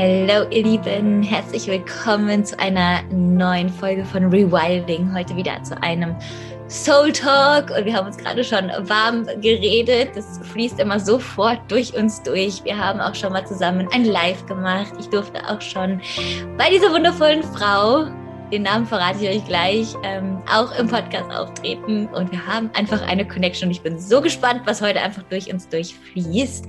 Hallo ihr Lieben, herzlich willkommen zu einer neuen Folge von Rewilding. Heute wieder zu einem Soul Talk und wir haben uns gerade schon warm geredet. Das fließt immer sofort durch uns durch. Wir haben auch schon mal zusammen ein Live gemacht. Ich durfte auch schon bei dieser wundervollen Frau den Namen verrate ich euch gleich, ähm, auch im Podcast auftreten. Und wir haben einfach eine Connection. Ich bin so gespannt, was heute einfach durch uns durchfließt.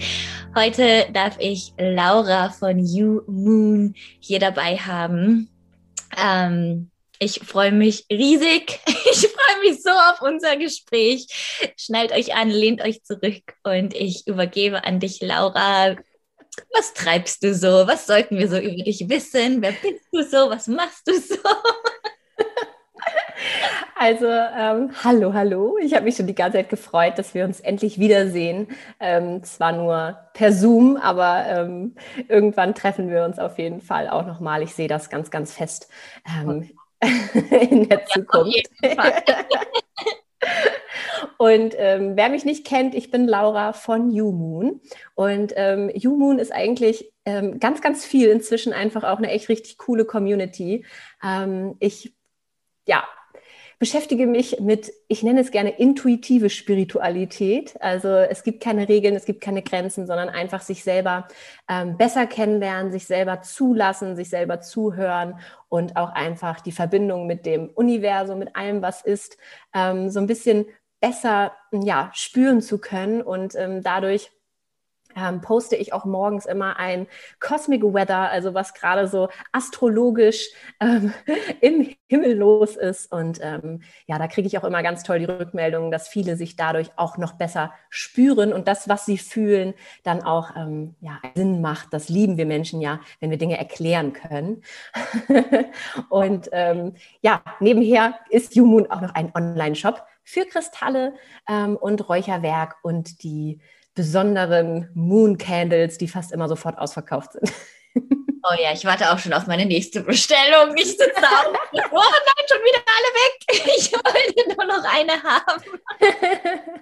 Heute darf ich Laura von You Moon hier dabei haben. Ähm, ich freue mich riesig. Ich freue mich so auf unser Gespräch. Schnallt euch an, lehnt euch zurück und ich übergebe an dich, Laura. Was treibst du so? Was sollten wir so über dich wissen? Wer bist du so? Was machst du so? Also, ähm, hallo, hallo. Ich habe mich schon die ganze Zeit gefreut, dass wir uns endlich wiedersehen. Ähm, zwar nur per Zoom, aber ähm, irgendwann treffen wir uns auf jeden Fall auch nochmal. Ich sehe das ganz, ganz fest ähm, in der Zukunft. Und ähm, wer mich nicht kennt, ich bin Laura von YouMoon. Und ähm, YouMoon ist eigentlich ähm, ganz, ganz viel inzwischen einfach auch eine echt richtig coole Community. Ähm, ich ja, beschäftige mich mit, ich nenne es gerne intuitive Spiritualität. Also es gibt keine Regeln, es gibt keine Grenzen, sondern einfach sich selber ähm, besser kennenlernen, sich selber zulassen, sich selber zuhören und auch einfach die Verbindung mit dem Universum, mit allem, was ist, ähm, so ein bisschen besser ja, spüren zu können und ähm, dadurch ähm, poste ich auch morgens immer ein Cosmic Weather, also was gerade so astrologisch ähm, im Himmel los ist. Und ähm, ja, da kriege ich auch immer ganz toll die Rückmeldung, dass viele sich dadurch auch noch besser spüren und das, was sie fühlen, dann auch ähm, ja, Sinn macht. Das lieben wir Menschen ja, wenn wir Dinge erklären können. und ähm, ja, nebenher ist YouMoon auch noch ein Online-Shop für Kristalle ähm, und Räucherwerk und die besonderen Moon Candles, die fast immer sofort ausverkauft sind. Oh ja, ich warte auch schon auf meine nächste Bestellung. Ich sitze da und oh nein, schon wieder alle weg. Ich wollte nur noch eine haben.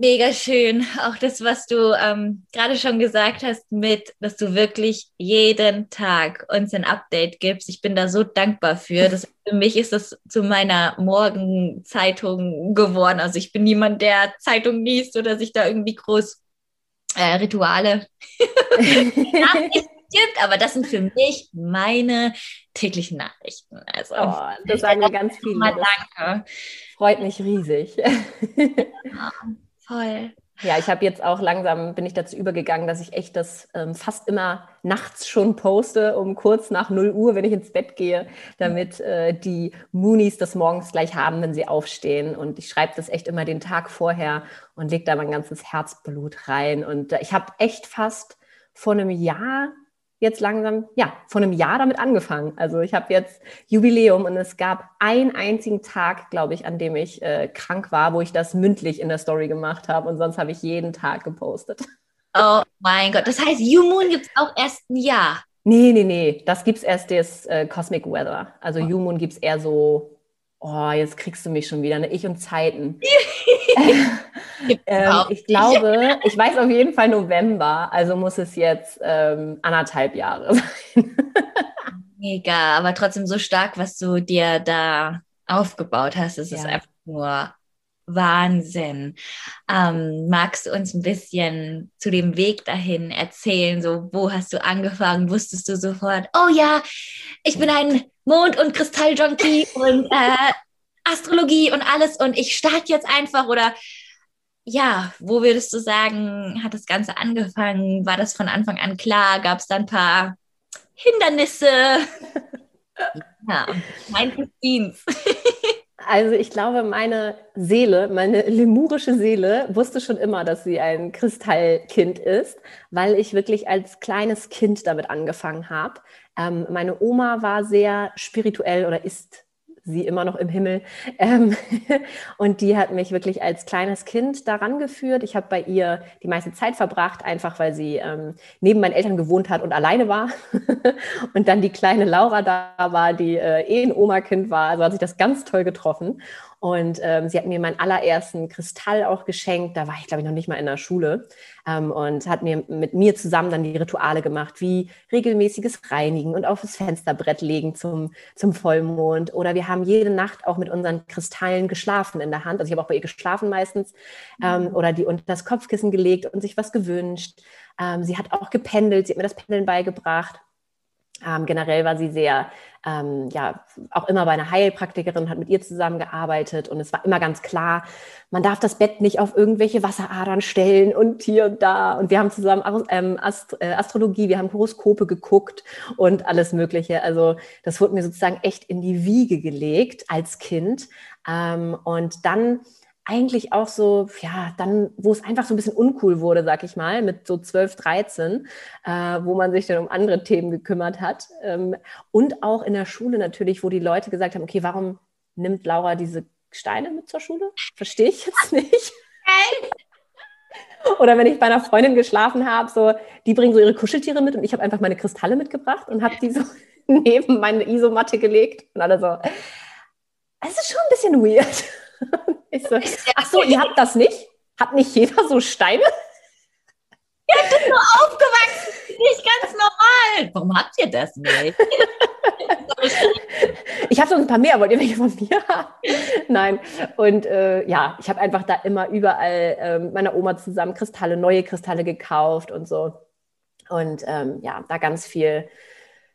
Mega schön. Auch das, was du ähm, gerade schon gesagt hast, mit, dass du wirklich jeden Tag uns ein Update gibst. Ich bin da so dankbar für. Das, für mich ist das zu meiner Morgenzeitung geworden. Also ich bin niemand, der Zeitung liest oder sich da irgendwie groß äh, Rituale gibt, aber das sind für mich meine täglichen Nachrichten. Also, oh, das sagen wir ganz viele. Danke. Freut mich riesig. Ja. Voll. Ja, ich habe jetzt auch langsam, bin ich dazu übergegangen, dass ich echt das ähm, fast immer nachts schon poste, um kurz nach 0 Uhr, wenn ich ins Bett gehe, damit äh, die Moonies das morgens gleich haben, wenn sie aufstehen. Und ich schreibe das echt immer den Tag vorher und lege da mein ganzes Herzblut rein. Und äh, ich habe echt fast vor einem Jahr jetzt langsam, ja, vor einem Jahr damit angefangen. Also ich habe jetzt Jubiläum und es gab einen einzigen Tag, glaube ich, an dem ich äh, krank war, wo ich das mündlich in der Story gemacht habe und sonst habe ich jeden Tag gepostet. Oh mein Gott, das heißt, You Moon gibt es auch erst ein Jahr. Nee, nee, nee, das gibt es erst das äh, Cosmic Weather. Also oh. You Moon gibt es eher so Oh, jetzt kriegst du mich schon wieder, ne? Ich und Zeiten. ähm, ich glaube, ich weiß auf jeden Fall November, also muss es jetzt ähm, anderthalb Jahre sein. Mega, aber trotzdem so stark, was du dir da aufgebaut hast. Es ja. ist einfach nur Wahnsinn. Ähm, magst du uns ein bisschen zu dem Weg dahin erzählen? So, wo hast du angefangen? Wusstest du sofort, oh ja, ich bin ein Mond- und Kristalljunkie und äh, Astrologie und alles und ich starte jetzt einfach oder ja, wo würdest du sagen, hat das Ganze angefangen? War das von Anfang an klar? Gab es da ein paar Hindernisse? ja, mein Verdienst. Also ich glaube, meine Seele, meine lemurische Seele wusste schon immer, dass sie ein Kristallkind ist, weil ich wirklich als kleines Kind damit angefangen habe. Ähm, meine Oma war sehr spirituell oder ist sie immer noch im Himmel. Ähm, und die hat mich wirklich als kleines Kind daran geführt. Ich habe bei ihr die meiste Zeit verbracht, einfach weil sie ähm, neben meinen Eltern gewohnt hat und alleine war. und dann die kleine Laura da war, die äh, eh ein Oma-Kind war. Also hat sich das ganz toll getroffen. Und ähm, sie hat mir meinen allerersten Kristall auch geschenkt. Da war ich, glaube ich, noch nicht mal in der Schule. Ähm, und hat mir mit mir zusammen dann die Rituale gemacht, wie regelmäßiges Reinigen und auf das Fensterbrett legen zum, zum Vollmond. Oder wir haben jede Nacht auch mit unseren Kristallen geschlafen in der Hand. Also ich habe auch bei ihr geschlafen meistens. Ähm, mhm. Oder die unter das Kopfkissen gelegt und sich was gewünscht. Ähm, sie hat auch gependelt. Sie hat mir das Pendeln beigebracht. Ähm, generell war sie sehr, ähm, ja, auch immer bei einer Heilpraktikerin, hat mit ihr zusammengearbeitet und es war immer ganz klar, man darf das Bett nicht auf irgendwelche Wasseradern stellen und hier und da. Und wir haben zusammen ähm, Ast äh, Astrologie, wir haben Horoskope geguckt und alles Mögliche. Also das wurde mir sozusagen echt in die Wiege gelegt als Kind. Ähm, und dann eigentlich auch so, ja, dann, wo es einfach so ein bisschen uncool wurde, sag ich mal, mit so 12, 13, äh, wo man sich dann um andere Themen gekümmert hat. Ähm, und auch in der Schule natürlich, wo die Leute gesagt haben, okay, warum nimmt Laura diese Steine mit zur Schule? Verstehe ich jetzt nicht. Oder wenn ich bei einer Freundin geschlafen habe, so, die bringen so ihre Kuscheltiere mit und ich habe einfach meine Kristalle mitgebracht und habe die so neben meine Isomatte gelegt und alle so. Es ist schon ein bisschen weird. Ich so, ach so, ihr habt das nicht? Hat nicht jeder so Steine? Ja, das ist nur aufgewachsen, nicht ganz normal. Warum habt ihr das nicht? ich habe so ein paar mehr. Wollt ihr welche von mir haben? Nein. Und äh, ja, ich habe einfach da immer überall äh, meiner Oma zusammen Kristalle, neue Kristalle gekauft und so. Und ähm, ja, da ganz viel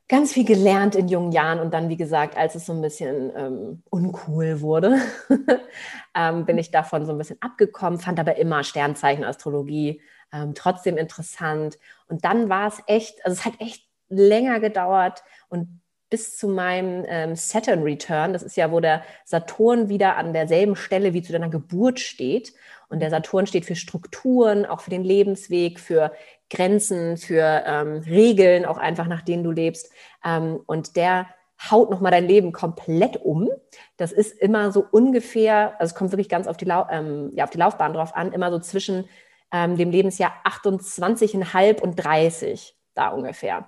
ganz viel gelernt in jungen Jahren und dann, wie gesagt, als es so ein bisschen ähm, uncool wurde, ähm, bin ich davon so ein bisschen abgekommen, fand aber immer Sternzeichen-Astrologie ähm, trotzdem interessant. Und dann war es echt, also es hat echt länger gedauert und bis zu meinem ähm, Saturn Return, das ist ja, wo der Saturn wieder an derselben Stelle wie zu deiner Geburt steht. Und der Saturn steht für Strukturen, auch für den Lebensweg, für Grenzen, für ähm, Regeln, auch einfach nach denen du lebst. Ähm, und der haut nochmal dein Leben komplett um. Das ist immer so ungefähr, also es kommt wirklich ganz auf die, Lau ähm, ja, auf die Laufbahn drauf an, immer so zwischen ähm, dem Lebensjahr 28,5 und 30, da ungefähr.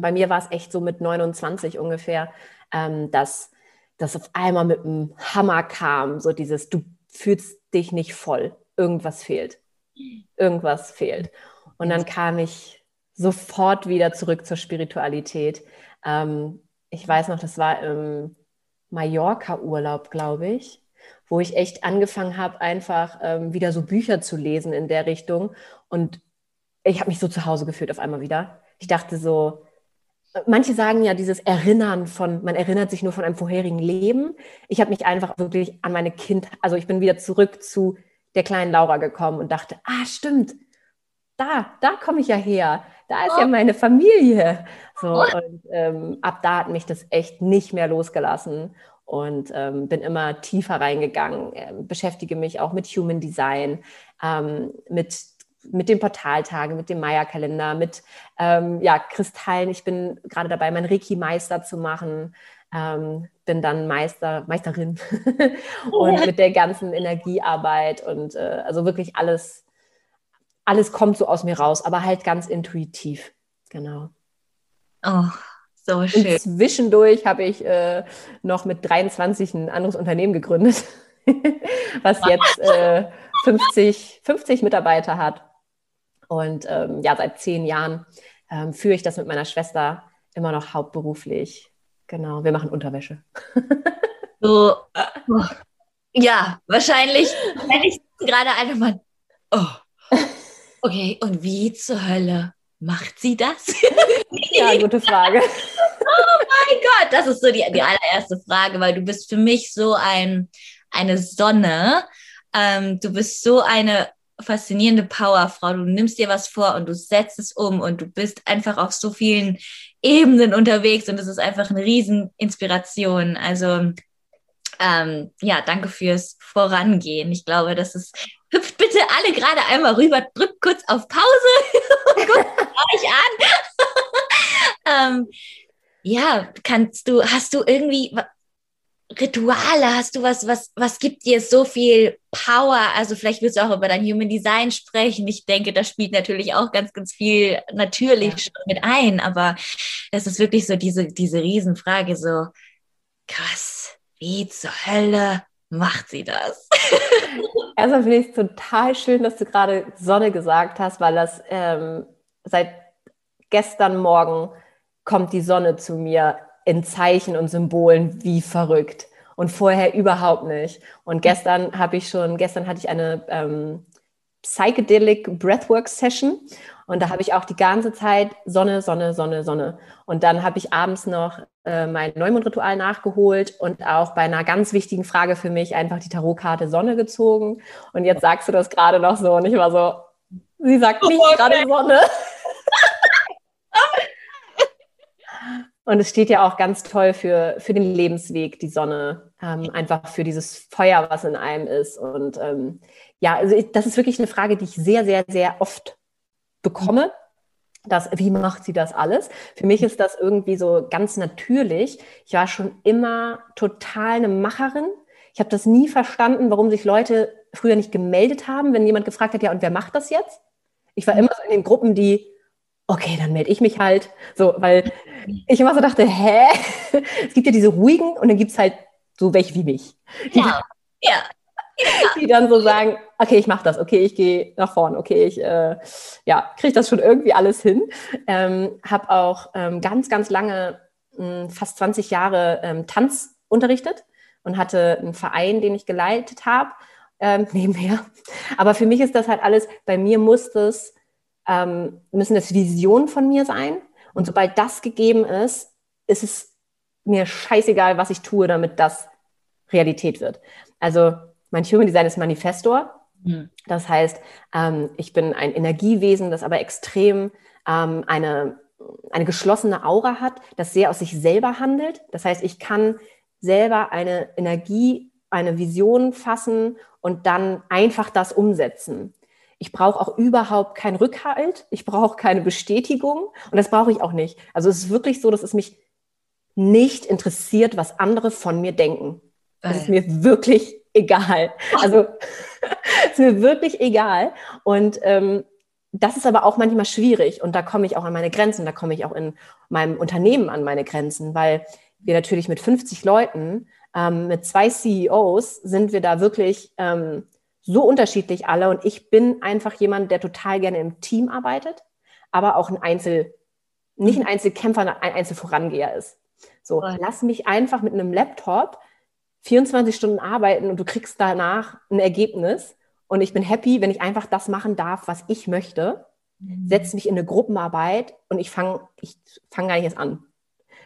Bei mir war es echt so mit 29 ungefähr, ähm, dass das auf einmal mit einem Hammer kam, so dieses, du fühlst dich nicht voll, irgendwas fehlt. Irgendwas fehlt. Und dann kam ich sofort wieder zurück zur Spiritualität. Ähm, ich weiß noch, das war im Mallorca-Urlaub, glaube ich, wo ich echt angefangen habe, einfach ähm, wieder so Bücher zu lesen in der Richtung. Und ich habe mich so zu Hause gefühlt auf einmal wieder. Ich dachte so, manche sagen ja dieses Erinnern von, man erinnert sich nur von einem vorherigen Leben. Ich habe mich einfach wirklich an meine Kind, also ich bin wieder zurück zu der kleinen Laura gekommen und dachte, ah, stimmt, da, da komme ich ja her. Da ist oh. ja meine Familie. So, oh. und ähm, ab da hat mich das echt nicht mehr losgelassen und ähm, bin immer tiefer reingegangen, äh, beschäftige mich auch mit Human Design, ähm, mit, mit den Portaltagen, mit dem Maya-Kalender, mit ähm, ja, Kristallen. Ich bin gerade dabei, meinen Reiki-Meister zu machen. Ähm, bin dann Meister, Meisterin und mit der ganzen Energiearbeit und äh, also wirklich alles alles kommt so aus mir raus, aber halt ganz intuitiv. Genau. Oh, so schön. Und zwischendurch habe ich äh, noch mit 23 ein anderes Unternehmen gegründet, was jetzt äh, 50, 50 Mitarbeiter hat. Und ähm, ja, seit zehn Jahren ähm, führe ich das mit meiner Schwester immer noch hauptberuflich. Genau, wir machen Unterwäsche. so, oh, ja, wahrscheinlich, wenn ich gerade einfach mal, oh, Okay, und wie zur Hölle macht sie das? ja, gute Frage. oh mein Gott, das ist so die, die allererste Frage, weil du bist für mich so ein, eine Sonne. Ähm, du bist so eine faszinierende Powerfrau. Du nimmst dir was vor und du setzt es um und du bist einfach auf so vielen Ebenen unterwegs und es ist einfach eine Rieseninspiration. Also ähm, ja, danke fürs Vorangehen. Ich glaube, das ist hüpft bitte alle gerade einmal rüber, drückt kurz auf Pause und guckt euch an. ähm, ja, kannst du, hast du irgendwie Rituale, hast du was, was, was gibt dir so viel Power? Also vielleicht willst du auch über dein Human Design sprechen. Ich denke, das spielt natürlich auch ganz, ganz viel natürlich ja. schon mit ein, aber das ist wirklich so diese, diese Riesenfrage, so krass, wie zur Hölle macht sie das? Erstmal finde ich es total schön, dass du gerade Sonne gesagt hast, weil das ähm, seit gestern Morgen kommt die Sonne zu mir in Zeichen und Symbolen wie verrückt und vorher überhaupt nicht. Und gestern habe ich schon, gestern hatte ich eine ähm, Psychedelic Breathwork Session und da habe ich auch die ganze Zeit Sonne, Sonne, Sonne, Sonne. Und dann habe ich abends noch äh, mein Neumondritual nachgeholt und auch bei einer ganz wichtigen Frage für mich einfach die Tarotkarte Sonne gezogen. Und jetzt sagst du das gerade noch so und ich war so, sie sagt nicht okay. gerade Sonne. Und es steht ja auch ganz toll für, für den Lebensweg, die Sonne. Ähm, einfach für dieses Feuer, was in einem ist. Und ähm, ja, also ich, das ist wirklich eine Frage, die ich sehr, sehr, sehr oft bekomme. Das, wie macht sie das alles? Für mich ist das irgendwie so ganz natürlich. Ich war schon immer total eine Macherin. Ich habe das nie verstanden, warum sich Leute früher nicht gemeldet haben, wenn jemand gefragt hat, ja, und wer macht das jetzt? Ich war immer so in den Gruppen, die okay, dann melde ich mich halt. So, weil ich immer so dachte, hä? Es gibt ja diese ruhigen und dann gibt es halt so welche wie mich. Die, ja, ja. Die dann so sagen, okay, ich mache das, okay, ich gehe nach vorn, okay, ich äh, ja, kriege das schon irgendwie alles hin. Ähm, habe auch ähm, ganz, ganz lange, mh, hm, fast 20 Jahre ähm, Tanz unterrichtet und hatte einen Verein, den ich geleitet habe, ähm, nebenher. Aber für mich ist das halt alles, bei mir muss das ähm, müssen das Visionen von mir sein. Und sobald das gegeben ist, ist es mir scheißegal, was ich tue, damit das Realität wird. Also mein Human Design ist Manifestor. Mhm. Das heißt, ähm, ich bin ein Energiewesen, das aber extrem ähm, eine, eine geschlossene Aura hat, das sehr aus sich selber handelt. Das heißt, ich kann selber eine Energie, eine Vision fassen und dann einfach das umsetzen. Ich brauche auch überhaupt keinen Rückhalt. Ich brauche keine Bestätigung. Und das brauche ich auch nicht. Also es ist wirklich so, dass es mich nicht interessiert, was andere von mir denken. Das ist mir wirklich egal. Also es ist mir wirklich egal. Und ähm, das ist aber auch manchmal schwierig. Und da komme ich auch an meine Grenzen. Da komme ich auch in meinem Unternehmen an meine Grenzen, weil wir natürlich mit 50 Leuten, ähm, mit zwei CEOs, sind wir da wirklich ähm, so unterschiedlich alle und ich bin einfach jemand, der total gerne im Team arbeitet, aber auch ein Einzel, nicht ein Einzelkämpfer, ein Einzelvorangeher ist. So, lass mich einfach mit einem Laptop 24 Stunden arbeiten und du kriegst danach ein Ergebnis und ich bin happy, wenn ich einfach das machen darf, was ich möchte. Mhm. Setz mich in eine Gruppenarbeit und ich fange ich fang gar nicht erst an.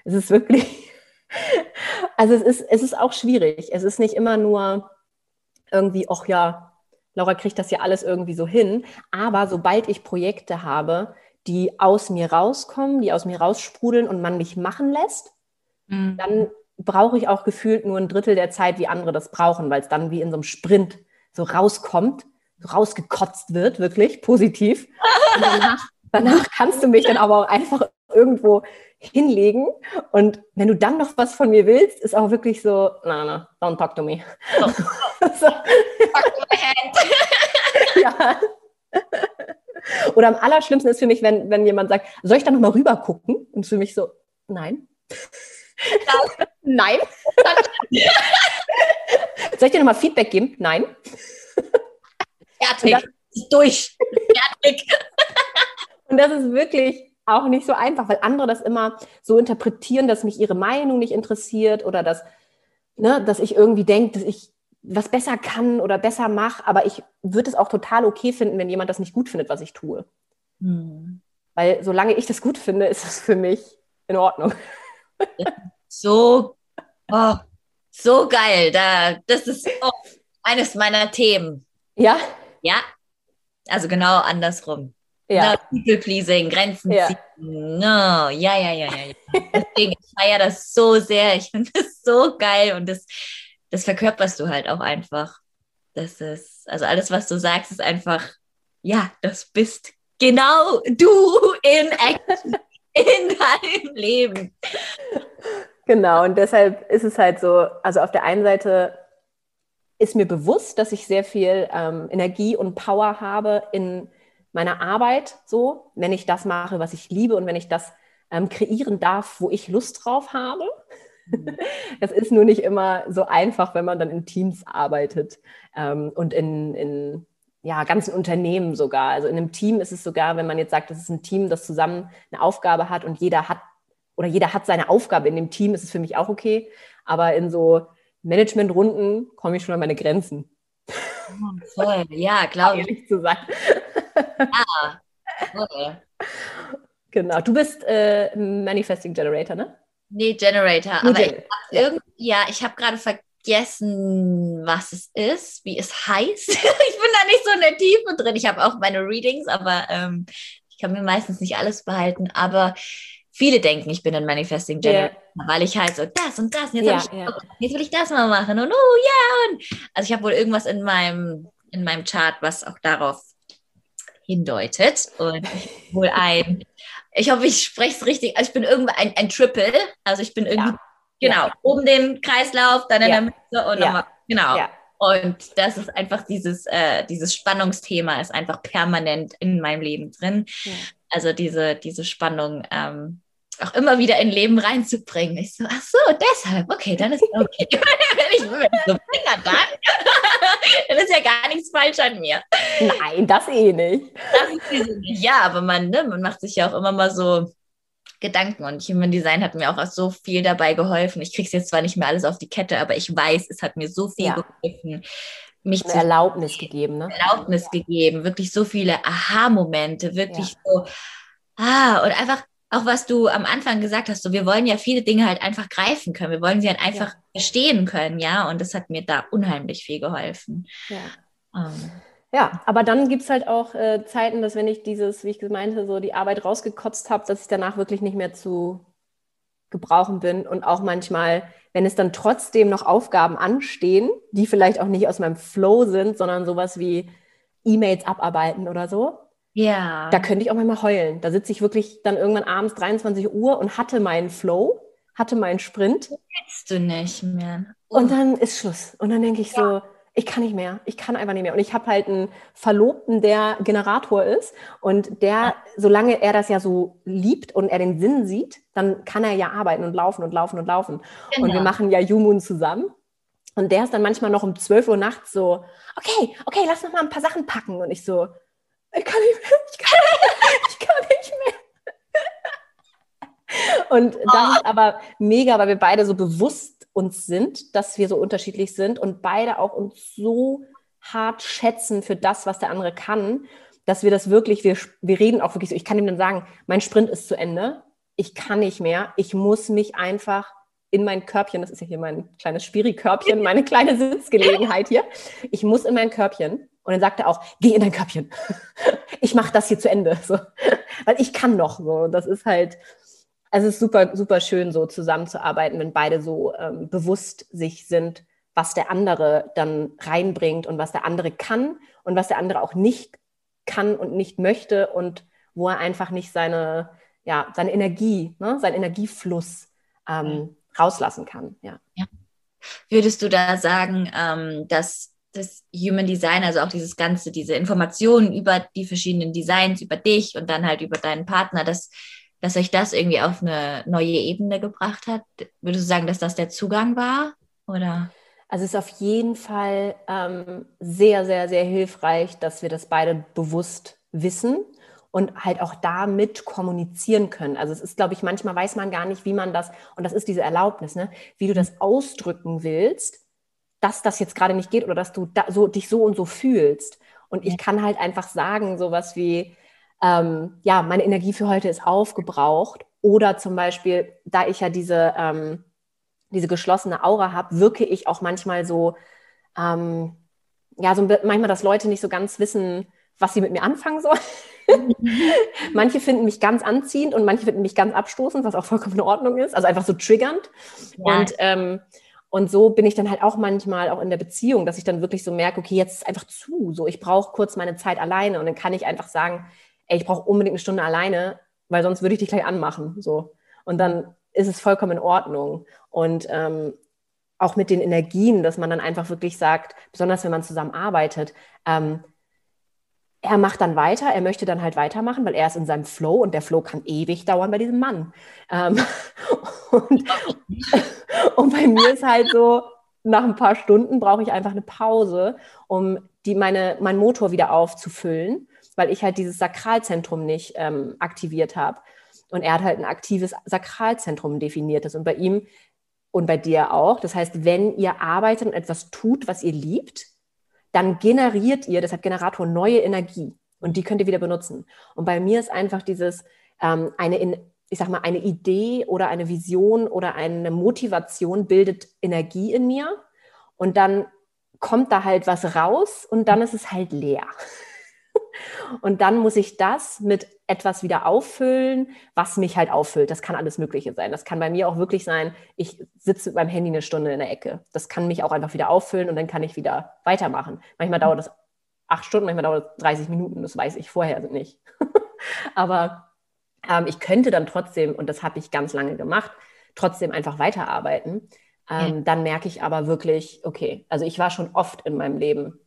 Es ist wirklich, also es ist, es ist auch schwierig. Es ist nicht immer nur irgendwie, ach ja, Laura kriegt das ja alles irgendwie so hin. Aber sobald ich Projekte habe, die aus mir rauskommen, die aus mir raussprudeln und man mich machen lässt, mhm. dann brauche ich auch gefühlt nur ein Drittel der Zeit, wie andere das brauchen, weil es dann wie in so einem Sprint so rauskommt, so rausgekotzt wird, wirklich positiv. Und danach, danach kannst du mich dann aber auch einfach irgendwo hinlegen. Und wenn du dann noch was von mir willst, ist auch wirklich so, na, na, don't talk to me. Oh. so. ja. Oder am allerschlimmsten ist für mich, wenn, wenn jemand sagt, soll ich da nochmal rüber gucken? Und für mich so, nein. Nein. soll ich dir nochmal Feedback geben? Nein. Fertig. durch. Fertig. Und das ist wirklich auch nicht so einfach, weil andere das immer so interpretieren, dass mich ihre Meinung nicht interessiert oder dass, ne, dass ich irgendwie denke, dass ich was besser kann oder besser mache, aber ich würde es auch total okay finden, wenn jemand das nicht gut findet, was ich tue. Hm. Weil solange ich das gut finde, ist es für mich in Ordnung. So, oh, so geil. Da, das ist oh, eines meiner Themen. Ja? Ja. Also genau andersrum. Ja. People pleasing, Grenzen ja. ziehen. No, ja, ja, ja, ja. Deswegen, ich feiere das so sehr. Ich finde das so geil und das, das verkörperst du halt auch einfach. Das ist, also alles, was du sagst, ist einfach, ja, das bist genau du in Action in deinem Leben. Genau, und deshalb ist es halt so, also auf der einen Seite ist mir bewusst, dass ich sehr viel ähm, Energie und Power habe in meiner Arbeit so, wenn ich das mache, was ich liebe und wenn ich das ähm, kreieren darf, wo ich Lust drauf habe. Es ist nur nicht immer so einfach, wenn man dann in Teams arbeitet ähm, und in, in ja, ganzen Unternehmen sogar. Also in einem Team ist es sogar, wenn man jetzt sagt, das ist ein Team, das zusammen eine Aufgabe hat und jeder hat oder jeder hat seine Aufgabe in dem Team, ist es für mich auch okay. Aber in so Managementrunden komme ich schon an meine Grenzen. Oh, voll, ja, glaube ich. Ehrlich zu sein. Ja, voll. Genau. Du bist äh, Manifesting Generator, ne? Nee, Generator. Nee, aber Gen ich ja. ja, ich habe gerade vergessen, was es ist, wie es heißt. ich da nicht so in der Tiefe drin. Ich habe auch meine Readings, aber ähm, ich kann mir meistens nicht alles behalten. Aber viele denken, ich bin ein Manifesting Generator, yeah. weil ich halt so das und das und jetzt, ja, ich, ja. jetzt will ich das mal machen und oh ja. Und, also ich habe wohl irgendwas in meinem, in meinem Chart, was auch darauf hindeutet und wohl ein, ich hoffe, ich spreche es richtig, also ich bin irgendwie ein, ein Triple, also ich bin irgendwie, ja. genau, oben den Kreislauf, dann in der Mitte und nochmal, genau. Und das ist einfach dieses, äh, dieses Spannungsthema ist einfach permanent in meinem Leben drin. Also diese, diese Spannung, ähm, auch immer wieder in Leben reinzubringen. Ich so, ach so, deshalb, okay, dann ist okay. wenn ich wenn so bin, dann, dann ist ja gar nichts falsch an mir. Nein, das eh nicht. Das ist. Ja, aber man, ne, man macht sich ja auch immer mal so Gedanken und Human Design hat mir auch so viel dabei geholfen. Ich kriege es jetzt zwar nicht mehr alles auf die Kette, aber ich weiß, es hat mir so viel ja. geholfen. Mich Eine Erlaubnis gegeben, ne? Erlaubnis ja. gegeben, wirklich so viele Aha-Momente, wirklich ja. so, ah, und einfach auch was du am Anfang gesagt hast, so wir wollen ja viele Dinge halt einfach greifen können. Wir wollen sie halt einfach verstehen können, ja. Und das hat mir da unheimlich viel geholfen. Ja, ähm. Ja aber dann gibt es halt auch äh, Zeiten, dass wenn ich dieses, wie ich meinte, so die Arbeit rausgekotzt habe, dass ich danach wirklich nicht mehr zu gebrauchen bin. Und auch manchmal, wenn es dann trotzdem noch Aufgaben anstehen, die vielleicht auch nicht aus meinem Flow sind, sondern sowas wie E-Mails abarbeiten oder so, ja. Da könnte ich auch mal heulen. Da sitze ich wirklich dann irgendwann abends 23 Uhr und hatte meinen Flow, hatte meinen Sprint. Willst du nicht mehr. Oh. Und dann ist Schluss. Und dann denke ich ja. so, ich kann nicht mehr. Ich kann einfach nicht mehr. Und ich habe halt einen Verlobten, der Generator ist. Und der, ja. solange er das ja so liebt und er den Sinn sieht, dann kann er ja arbeiten und laufen und laufen und laufen. Genau. Und wir machen ja Jumun zusammen. Und der ist dann manchmal noch um 12 Uhr nachts so, okay, okay, lass noch mal ein paar Sachen packen. Und ich so, ich kann nicht mehr, ich kann, ich kann nicht mehr. Und das ist aber mega, weil wir beide so bewusst uns sind, dass wir so unterschiedlich sind und beide auch uns so hart schätzen für das, was der andere kann, dass wir das wirklich, wir, wir reden auch wirklich so, ich kann ihm dann sagen, mein Sprint ist zu Ende, ich kann nicht mehr, ich muss mich einfach in mein Körbchen, das ist ja hier mein kleines Spiri-Körbchen, meine kleine Sitzgelegenheit hier, ich muss in mein Körbchen und dann sagt er auch, geh in dein Köpfchen. Ich mache das hier zu Ende. So. Weil ich kann noch. So. Das ist halt, es ist super, super schön, so zusammenzuarbeiten, wenn beide so ähm, bewusst sich sind, was der andere dann reinbringt und was der andere kann und was der andere auch nicht kann und nicht möchte und wo er einfach nicht seine, ja, seine Energie, ne, seinen Energiefluss ähm, rauslassen kann. Ja. ja. Würdest du da sagen, ähm, dass das Human Design, also auch dieses ganze, diese Informationen über die verschiedenen Designs, über dich und dann halt über deinen Partner, dass, dass euch das irgendwie auf eine neue Ebene gebracht hat? Würdest du sagen, dass das der Zugang war? Oder? Also es ist auf jeden Fall ähm, sehr, sehr, sehr hilfreich, dass wir das beide bewusst wissen und halt auch damit kommunizieren können. Also es ist, glaube ich, manchmal weiß man gar nicht, wie man das, und das ist diese Erlaubnis, ne, wie du das ausdrücken willst dass das jetzt gerade nicht geht oder dass du da so, dich so und so fühlst. Und ich kann halt einfach sagen, sowas wie, ähm, ja, meine Energie für heute ist aufgebraucht. Oder zum Beispiel, da ich ja diese, ähm, diese geschlossene Aura habe, wirke ich auch manchmal so, ähm, ja, so manchmal, dass Leute nicht so ganz wissen, was sie mit mir anfangen sollen. manche finden mich ganz anziehend und manche finden mich ganz abstoßend, was auch vollkommen in Ordnung ist. Also einfach so triggernd. Ja. Und ähm, und so bin ich dann halt auch manchmal auch in der Beziehung, dass ich dann wirklich so merke, okay, jetzt ist einfach zu, so ich brauche kurz meine Zeit alleine und dann kann ich einfach sagen, ey, ich brauche unbedingt eine Stunde alleine, weil sonst würde ich dich gleich anmachen, so. Und dann ist es vollkommen in Ordnung. Und ähm, auch mit den Energien, dass man dann einfach wirklich sagt, besonders wenn man zusammen arbeitet, ähm, er macht dann weiter, er möchte dann halt weitermachen, weil er ist in seinem Flow und der Flow kann ewig dauern bei diesem Mann. Ähm, und, und bei mir ist halt so, nach ein paar Stunden brauche ich einfach eine Pause, um die meine, meinen Motor wieder aufzufüllen, weil ich halt dieses Sakralzentrum nicht ähm, aktiviert habe. Und er hat halt ein aktives Sakralzentrum definiertes. Und bei ihm und bei dir auch. Das heißt, wenn ihr arbeitet und etwas tut, was ihr liebt, dann generiert ihr, deshalb Generator, neue Energie. Und die könnt ihr wieder benutzen. Und bei mir ist einfach dieses, ähm, eine, in, ich sag mal, eine Idee oder eine Vision oder eine Motivation bildet Energie in mir. Und dann kommt da halt was raus und dann ist es halt leer. Und dann muss ich das mit etwas wieder auffüllen, was mich halt auffüllt. Das kann alles Mögliche sein. Das kann bei mir auch wirklich sein, ich sitze mit meinem Handy eine Stunde in der Ecke. Das kann mich auch einfach wieder auffüllen und dann kann ich wieder weitermachen. Manchmal dauert das acht Stunden, manchmal dauert es 30 Minuten. Das weiß ich vorher nicht. Aber ähm, ich könnte dann trotzdem, und das habe ich ganz lange gemacht, trotzdem einfach weiterarbeiten. Ähm, ja. Dann merke ich aber wirklich, okay, also ich war schon oft in meinem Leben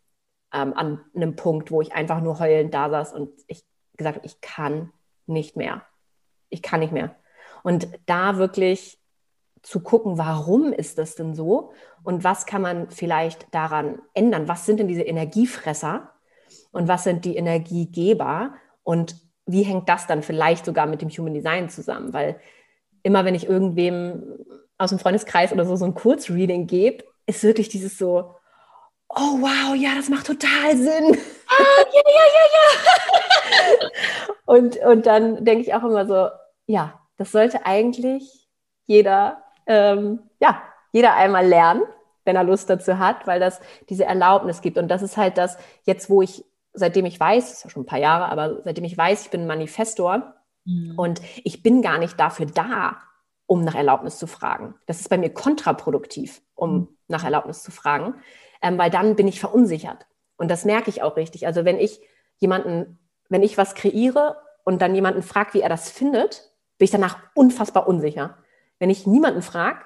ähm, an einem Punkt, wo ich einfach nur heulend da saß und ich gesagt habe, ich kann nicht mehr. Ich kann nicht mehr. Und da wirklich zu gucken, warum ist das denn so und was kann man vielleicht daran ändern? Was sind denn diese Energiefresser und was sind die Energiegeber und wie hängt das dann vielleicht sogar mit dem Human Design zusammen? Weil immer wenn ich irgendwem aus dem Freundeskreis oder so so ein Kurzreading gebe, ist wirklich dieses so, oh wow, ja, das macht total Sinn. Ah, ja, ja, ja, ja. und, und dann denke ich auch immer so, ja, das sollte eigentlich jeder, ähm, ja, jeder einmal lernen, wenn er Lust dazu hat, weil das diese Erlaubnis gibt. Und das ist halt das, jetzt wo ich, seitdem ich weiß, das ist ja schon ein paar Jahre, aber seitdem ich weiß, ich bin Manifestor mhm. und ich bin gar nicht dafür da, um nach Erlaubnis zu fragen. Das ist bei mir kontraproduktiv, um mhm. nach Erlaubnis zu fragen ähm, weil dann bin ich verunsichert. Und das merke ich auch richtig. Also wenn ich jemanden, wenn ich was kreiere und dann jemanden fragt, wie er das findet, bin ich danach unfassbar unsicher. Wenn ich niemanden frage,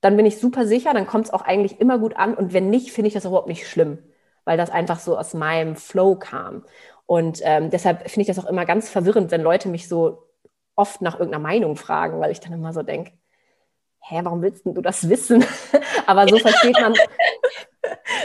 dann bin ich super sicher, dann kommt es auch eigentlich immer gut an. Und wenn nicht, finde ich das überhaupt nicht schlimm, weil das einfach so aus meinem Flow kam. Und ähm, deshalb finde ich das auch immer ganz verwirrend, wenn Leute mich so oft nach irgendeiner Meinung fragen, weil ich dann immer so denke, hä, warum willst du das wissen? Aber so versteht man,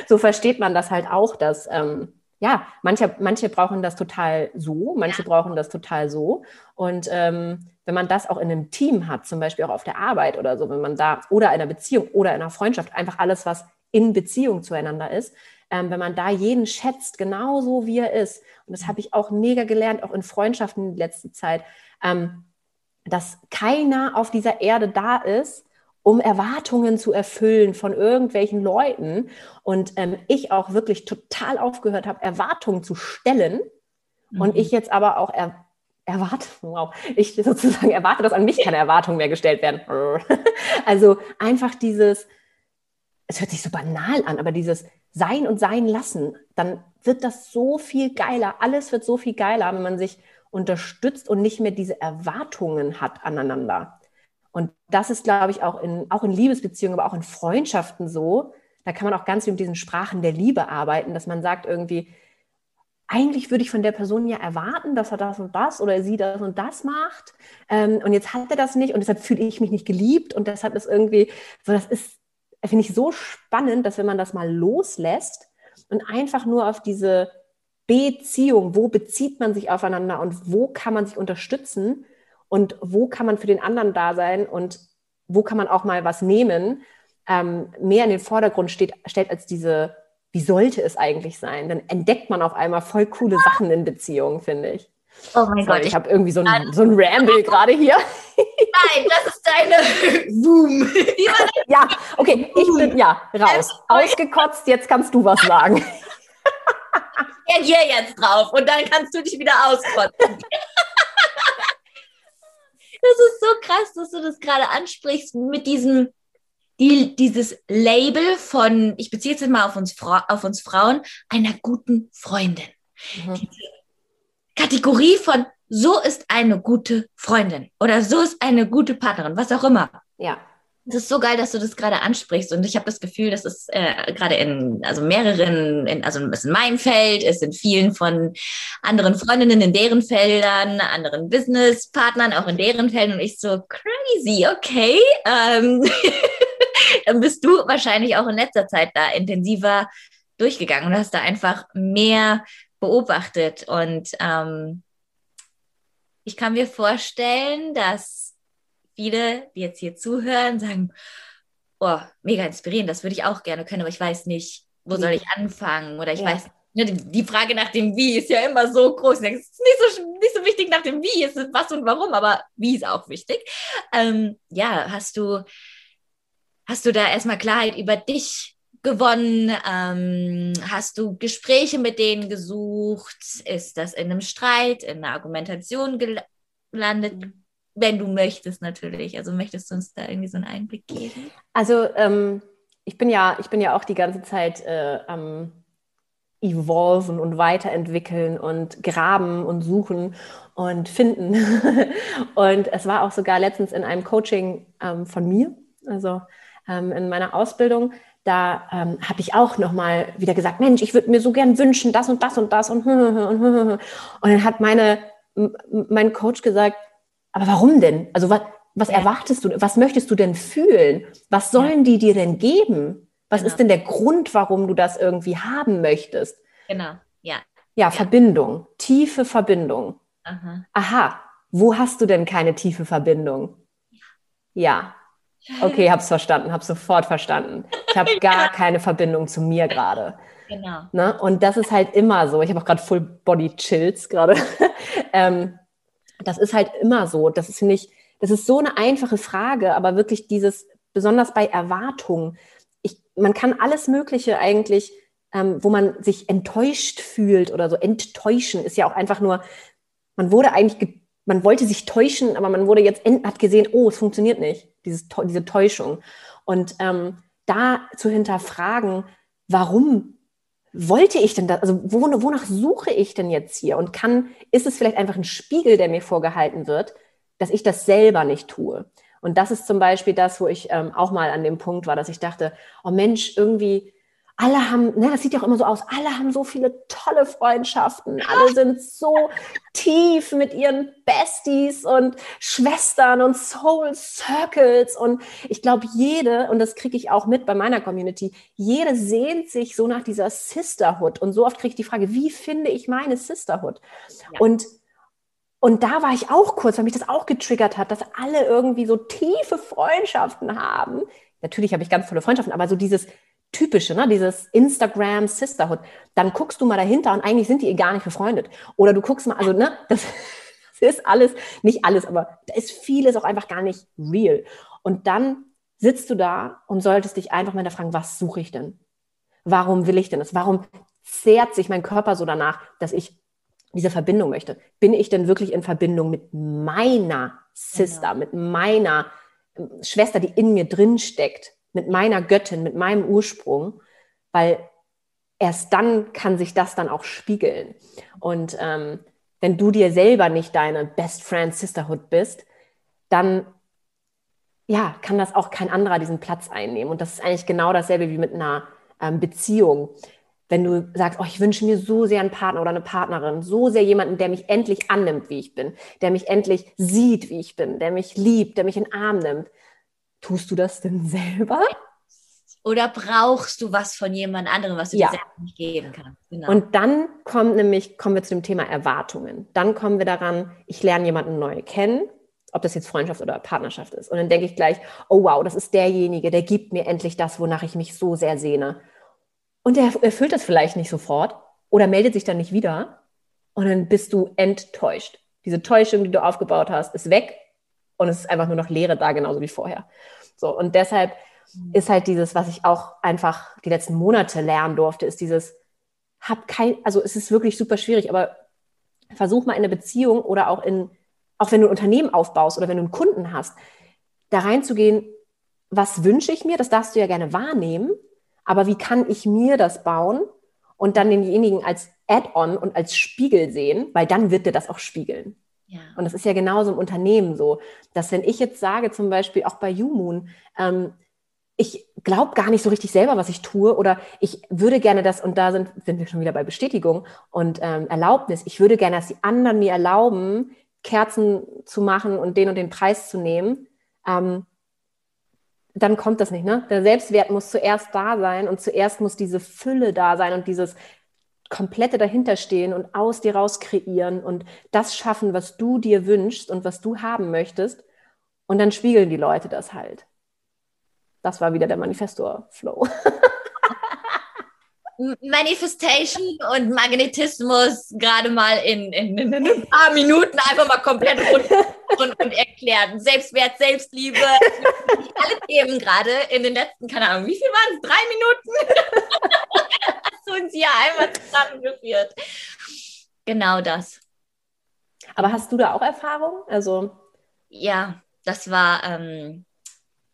so versteht man das halt auch, dass ähm, ja, manche, manche brauchen das total so, manche ja. brauchen das total so. Und ähm, wenn man das auch in einem Team hat, zum Beispiel auch auf der Arbeit oder so, wenn man da oder in einer Beziehung oder in einer Freundschaft, einfach alles, was in Beziehung zueinander ist, ähm, wenn man da jeden schätzt, genauso wie er ist. Und das habe ich auch mega gelernt, auch in Freundschaften in letzter Zeit, ähm, dass keiner auf dieser Erde da ist, um Erwartungen zu erfüllen von irgendwelchen Leuten. Und ähm, ich auch wirklich total aufgehört habe, Erwartungen zu stellen. Mhm. Und ich jetzt aber auch er erwarte, wow, ich sozusagen erwarte, dass an mich keine Erwartungen mehr gestellt werden. also einfach dieses, es hört sich so banal an, aber dieses Sein und Sein lassen, dann wird das so viel geiler. Alles wird so viel geiler, wenn man sich unterstützt und nicht mehr diese Erwartungen hat aneinander. Und das ist, glaube ich, auch in, auch in Liebesbeziehungen, aber auch in Freundschaften so. Da kann man auch ganz viel mit diesen Sprachen der Liebe arbeiten, dass man sagt irgendwie, eigentlich würde ich von der Person ja erwarten, dass er das und das oder sie das und das macht. Ähm, und jetzt hat er das nicht und deshalb fühle ich mich nicht geliebt und deshalb ist irgendwie, so das ist, finde ich so spannend, dass wenn man das mal loslässt und einfach nur auf diese Beziehung, wo bezieht man sich aufeinander und wo kann man sich unterstützen, und wo kann man für den anderen da sein und wo kann man auch mal was nehmen, ähm, mehr in den Vordergrund steht, stellt als diese, wie sollte es eigentlich sein? Dann entdeckt man auf einmal voll coole Sachen in Beziehungen, finde ich. Oh mein Sorry, Gott. Ich habe irgendwie so ein, so ein Ramble gerade hier. Nein, das ist deine Boom. ja, okay, ich bin ja raus. Ausgekotzt, jetzt kannst du was sagen. Ich reagiere jetzt drauf und dann kannst du dich wieder auskotzen. Das ist so krass, dass du das gerade ansprichst mit diesem, die, dieses Label von, ich beziehe es jetzt mal auf uns, auf uns Frauen, einer guten Freundin. Mhm. Diese Kategorie von, so ist eine gute Freundin oder so ist eine gute Partnerin, was auch immer. Ja. Es ist so geil, dass du das gerade ansprichst. Und ich habe das Gefühl, dass es äh, gerade in, also mehreren, in, also ist in meinem Feld, es sind vielen von anderen Freundinnen in deren Feldern, anderen Businesspartnern auch in deren Feldern. Und ich so, crazy, okay. Ähm, dann bist du wahrscheinlich auch in letzter Zeit da intensiver durchgegangen und hast da einfach mehr beobachtet. Und ähm, ich kann mir vorstellen, dass viele, die jetzt hier zuhören, sagen, oh, mega inspirierend, das würde ich auch gerne können, aber ich weiß nicht, wo soll ich anfangen? Oder ich ja. weiß, ne, die Frage nach dem Wie ist ja immer so groß. Es ist nicht so, nicht so wichtig nach dem Wie, es ist was und warum, aber wie ist auch wichtig. Ähm, ja, hast du, hast du da erstmal Klarheit über dich gewonnen? Ähm, hast du Gespräche mit denen gesucht? Ist das in einem Streit, in einer Argumentation gelandet? Wenn du möchtest natürlich. Also möchtest du uns da irgendwie so einen Einblick geben? Also ähm, ich bin ja, ich bin ja auch die ganze Zeit äh, am evolven und weiterentwickeln und graben und suchen und finden. und es war auch sogar letztens in einem Coaching ähm, von mir, also ähm, in meiner Ausbildung, da ähm, habe ich auch nochmal wieder gesagt, Mensch, ich würde mir so gern wünschen, das und das und das und und dann hat meine mein Coach gesagt, aber warum denn? Also was, was ja. erwartest du? Was möchtest du denn fühlen? Was sollen ja. die dir denn geben? Was genau. ist denn der Grund, warum du das irgendwie haben möchtest? Genau, ja. Ja, ja. Verbindung, tiefe Verbindung. Aha. Aha, wo hast du denn keine tiefe Verbindung? Ja. Okay, hab's verstanden, hab's sofort verstanden. Ich habe gar keine Verbindung zu mir gerade. Genau. Ne? Und das ist halt immer so. Ich habe auch gerade Full Body Chills gerade. ähm, das ist halt immer so. Das ist nicht, das ist so eine einfache Frage, aber wirklich dieses, besonders bei Erwartungen, ich, man kann alles Mögliche eigentlich, ähm, wo man sich enttäuscht fühlt oder so, enttäuschen ist ja auch einfach nur, man wurde eigentlich, man wollte sich täuschen, aber man wurde jetzt, hat gesehen, oh, es funktioniert nicht, dieses, diese Täuschung. Und ähm, da zu hinterfragen, warum wollte ich denn das? Also wonach suche ich denn jetzt hier? Und kann, ist es vielleicht einfach ein Spiegel, der mir vorgehalten wird, dass ich das selber nicht tue? Und das ist zum Beispiel das, wo ich ähm, auch mal an dem Punkt war, dass ich dachte, oh Mensch, irgendwie alle haben, ne, das sieht ja auch immer so aus, alle haben so viele tolle Freundschaften, alle sind so tief mit ihren Besties und Schwestern und Soul Circles und ich glaube, jede, und das kriege ich auch mit bei meiner Community, jede sehnt sich so nach dieser Sisterhood und so oft kriege ich die Frage, wie finde ich meine Sisterhood? Ja. Und und da war ich auch kurz, weil mich das auch getriggert hat, dass alle irgendwie so tiefe Freundschaften haben. Natürlich habe ich ganz tolle Freundschaften, aber so dieses, typische, ne? dieses Instagram Sisterhood, dann guckst du mal dahinter und eigentlich sind die gar nicht befreundet. Oder du guckst mal, also ne, das, das ist alles, nicht alles, aber da ist vieles auch einfach gar nicht real. Und dann sitzt du da und solltest dich einfach mal fragen, was suche ich denn? Warum will ich denn das? Warum zehrt sich mein Körper so danach, dass ich diese Verbindung möchte? Bin ich denn wirklich in Verbindung mit meiner Sister, genau. mit meiner ähm, Schwester, die in mir drin steckt? Mit meiner Göttin, mit meinem Ursprung, weil erst dann kann sich das dann auch spiegeln. Und ähm, wenn du dir selber nicht deine Best Friend Sisterhood bist, dann ja, kann das auch kein anderer diesen Platz einnehmen. Und das ist eigentlich genau dasselbe wie mit einer ähm, Beziehung. Wenn du sagst, oh, ich wünsche mir so sehr einen Partner oder eine Partnerin, so sehr jemanden, der mich endlich annimmt, wie ich bin, der mich endlich sieht, wie ich bin, der mich liebt, der mich in den Arm nimmt, Tust du das denn selber? Oder brauchst du was von jemand anderem, was du ja. dir selber nicht geben kannst? Genau. Und dann kommt nämlich, kommen wir zu dem Thema Erwartungen. Dann kommen wir daran, ich lerne jemanden neu kennen, ob das jetzt Freundschaft oder Partnerschaft ist. Und dann denke ich gleich, oh wow, das ist derjenige, der gibt mir endlich das, wonach ich mich so sehr sehne. Und der erfüllt das vielleicht nicht sofort oder meldet sich dann nicht wieder. Und dann bist du enttäuscht. Diese Täuschung, die du aufgebaut hast, ist weg und es ist einfach nur noch Leere da, genauso wie vorher. So, und deshalb mhm. ist halt dieses, was ich auch einfach die letzten Monate lernen durfte, ist dieses, hab kein, also es ist wirklich super schwierig, aber versuch mal in eine Beziehung oder auch in, auch wenn du ein Unternehmen aufbaust oder wenn du einen Kunden hast, da reinzugehen, was wünsche ich mir, das darfst du ja gerne wahrnehmen, aber wie kann ich mir das bauen und dann denjenigen als Add-on und als Spiegel sehen, weil dann wird dir das auch spiegeln. Ja. Und das ist ja genauso im Unternehmen so, dass wenn ich jetzt sage, zum Beispiel auch bei YouMoon, ähm, ich glaube gar nicht so richtig selber, was ich tue oder ich würde gerne das, und da sind, sind wir schon wieder bei Bestätigung und ähm, Erlaubnis, ich würde gerne, dass die anderen mir erlauben, Kerzen zu machen und den und den Preis zu nehmen, ähm, dann kommt das nicht. Ne? Der Selbstwert muss zuerst da sein und zuerst muss diese Fülle da sein und dieses komplette dahinterstehen und aus dir raus kreieren und das schaffen, was du dir wünschst und was du haben möchtest. Und dann spiegeln die Leute das halt. Das war wieder der Manifestor-Flow. Manifestation und Magnetismus gerade mal in, in, in, ein paar Minuten einfach mal komplett rund und, und erklärt. Selbstwert, Selbstliebe, alle Themen gerade in den letzten, keine Ahnung, wie viel waren es? Drei Minuten? Uns hier einmal zusammengeführt. Genau das. Aber hast du da auch Erfahrung? Also ja, das war ähm,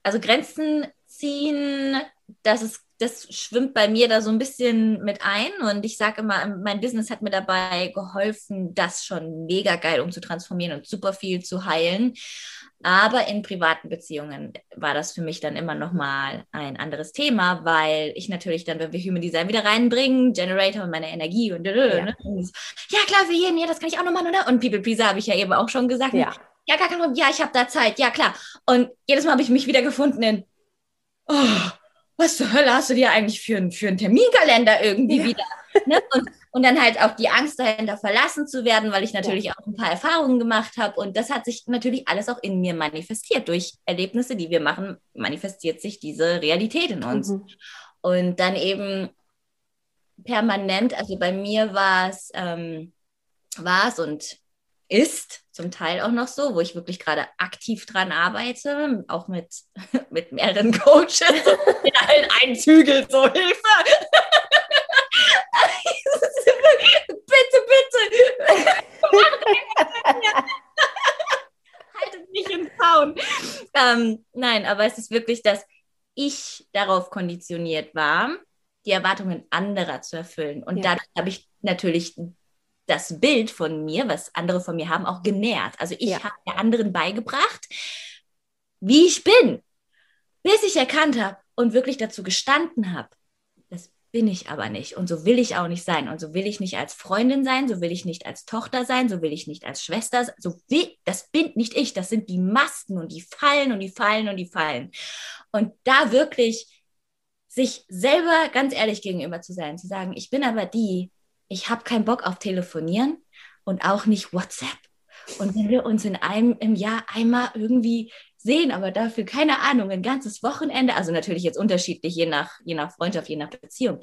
also Grenzen ziehen, das ist das schwimmt bei mir da so ein bisschen mit ein. Und ich sage immer, mein Business hat mir dabei geholfen, das schon mega geil umzutransformieren und super viel zu heilen. Aber in privaten Beziehungen war das für mich dann immer noch mal ein anderes Thema, weil ich natürlich dann, wenn wir Human Design wieder reinbringen, Generator und meine Energie und, ja. Ne? ja klar, für jeden, ja, das kann ich auch noch machen, oder? Und People Pleaser habe ich ja eben auch schon gesagt. Ja, ja gar kein Problem, ja, ich habe da Zeit, ja klar. Und jedes Mal habe ich mich wieder gefunden in, oh, was zur Hölle hast du dir eigentlich für, ein, für einen Terminkalender irgendwie ja. wieder? Ne? Und, und dann halt auch die Angst dahinter verlassen zu werden, weil ich natürlich ja. auch ein paar Erfahrungen gemacht habe. Und das hat sich natürlich alles auch in mir manifestiert. Durch Erlebnisse, die wir machen, manifestiert sich diese Realität in uns. Mhm. Und dann eben permanent, also bei mir war es, ähm, war es und ist zum Teil auch noch so, wo ich wirklich gerade aktiv dran arbeite, auch mit, mit mehreren Coaches, in allen Einzügeln, so Hilfe. Bitte. Haltet mich im Zaun. Ähm, nein, aber es ist wirklich, dass ich darauf konditioniert war, die Erwartungen anderer zu erfüllen. Und ja. dadurch habe ich natürlich das Bild von mir, was andere von mir haben, auch genährt. Also ich ja. habe der anderen beigebracht, wie ich bin, bis ich erkannt habe und wirklich dazu gestanden habe. Bin ich aber nicht und so will ich auch nicht sein und so will ich nicht als Freundin sein, so will ich nicht als Tochter sein, so will ich nicht als Schwester sein, so will, das bin nicht ich, das sind die Masken und die fallen und die fallen und die fallen. Und da wirklich sich selber ganz ehrlich gegenüber zu sein, zu sagen, ich bin aber die, ich habe keinen Bock auf Telefonieren und auch nicht WhatsApp. Und wenn wir uns in einem im Jahr einmal irgendwie sehen, aber dafür keine Ahnung, ein ganzes Wochenende, also natürlich jetzt unterschiedlich, je nach, je nach Freundschaft, je nach Beziehung,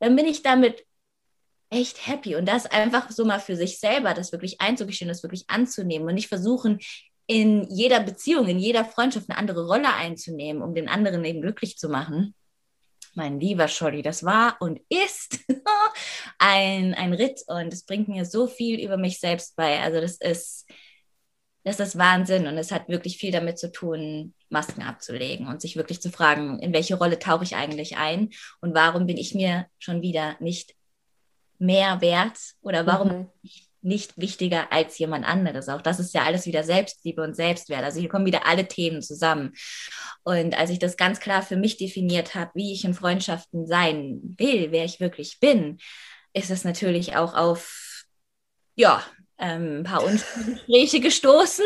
dann bin ich damit echt happy. Und das einfach so mal für sich selber, das wirklich einzugestehen, das wirklich anzunehmen und nicht versuchen, in jeder Beziehung, in jeder Freundschaft eine andere Rolle einzunehmen, um den anderen eben glücklich zu machen mein lieber Scholli, das war und ist ein, ein Ritt und es bringt mir so viel über mich selbst bei. Also das ist, das ist Wahnsinn und es hat wirklich viel damit zu tun, Masken abzulegen und sich wirklich zu fragen, in welche Rolle tauche ich eigentlich ein und warum bin ich mir schon wieder nicht mehr wert oder warum mhm. ich nicht wichtiger als jemand anderes. Auch das ist ja alles wieder Selbstliebe und Selbstwert. Also hier kommen wieder alle Themen zusammen. Und als ich das ganz klar für mich definiert habe, wie ich in Freundschaften sein will, wer ich wirklich bin, ist es natürlich auch auf, ja, ähm, ein paar Gespräche gestoßen.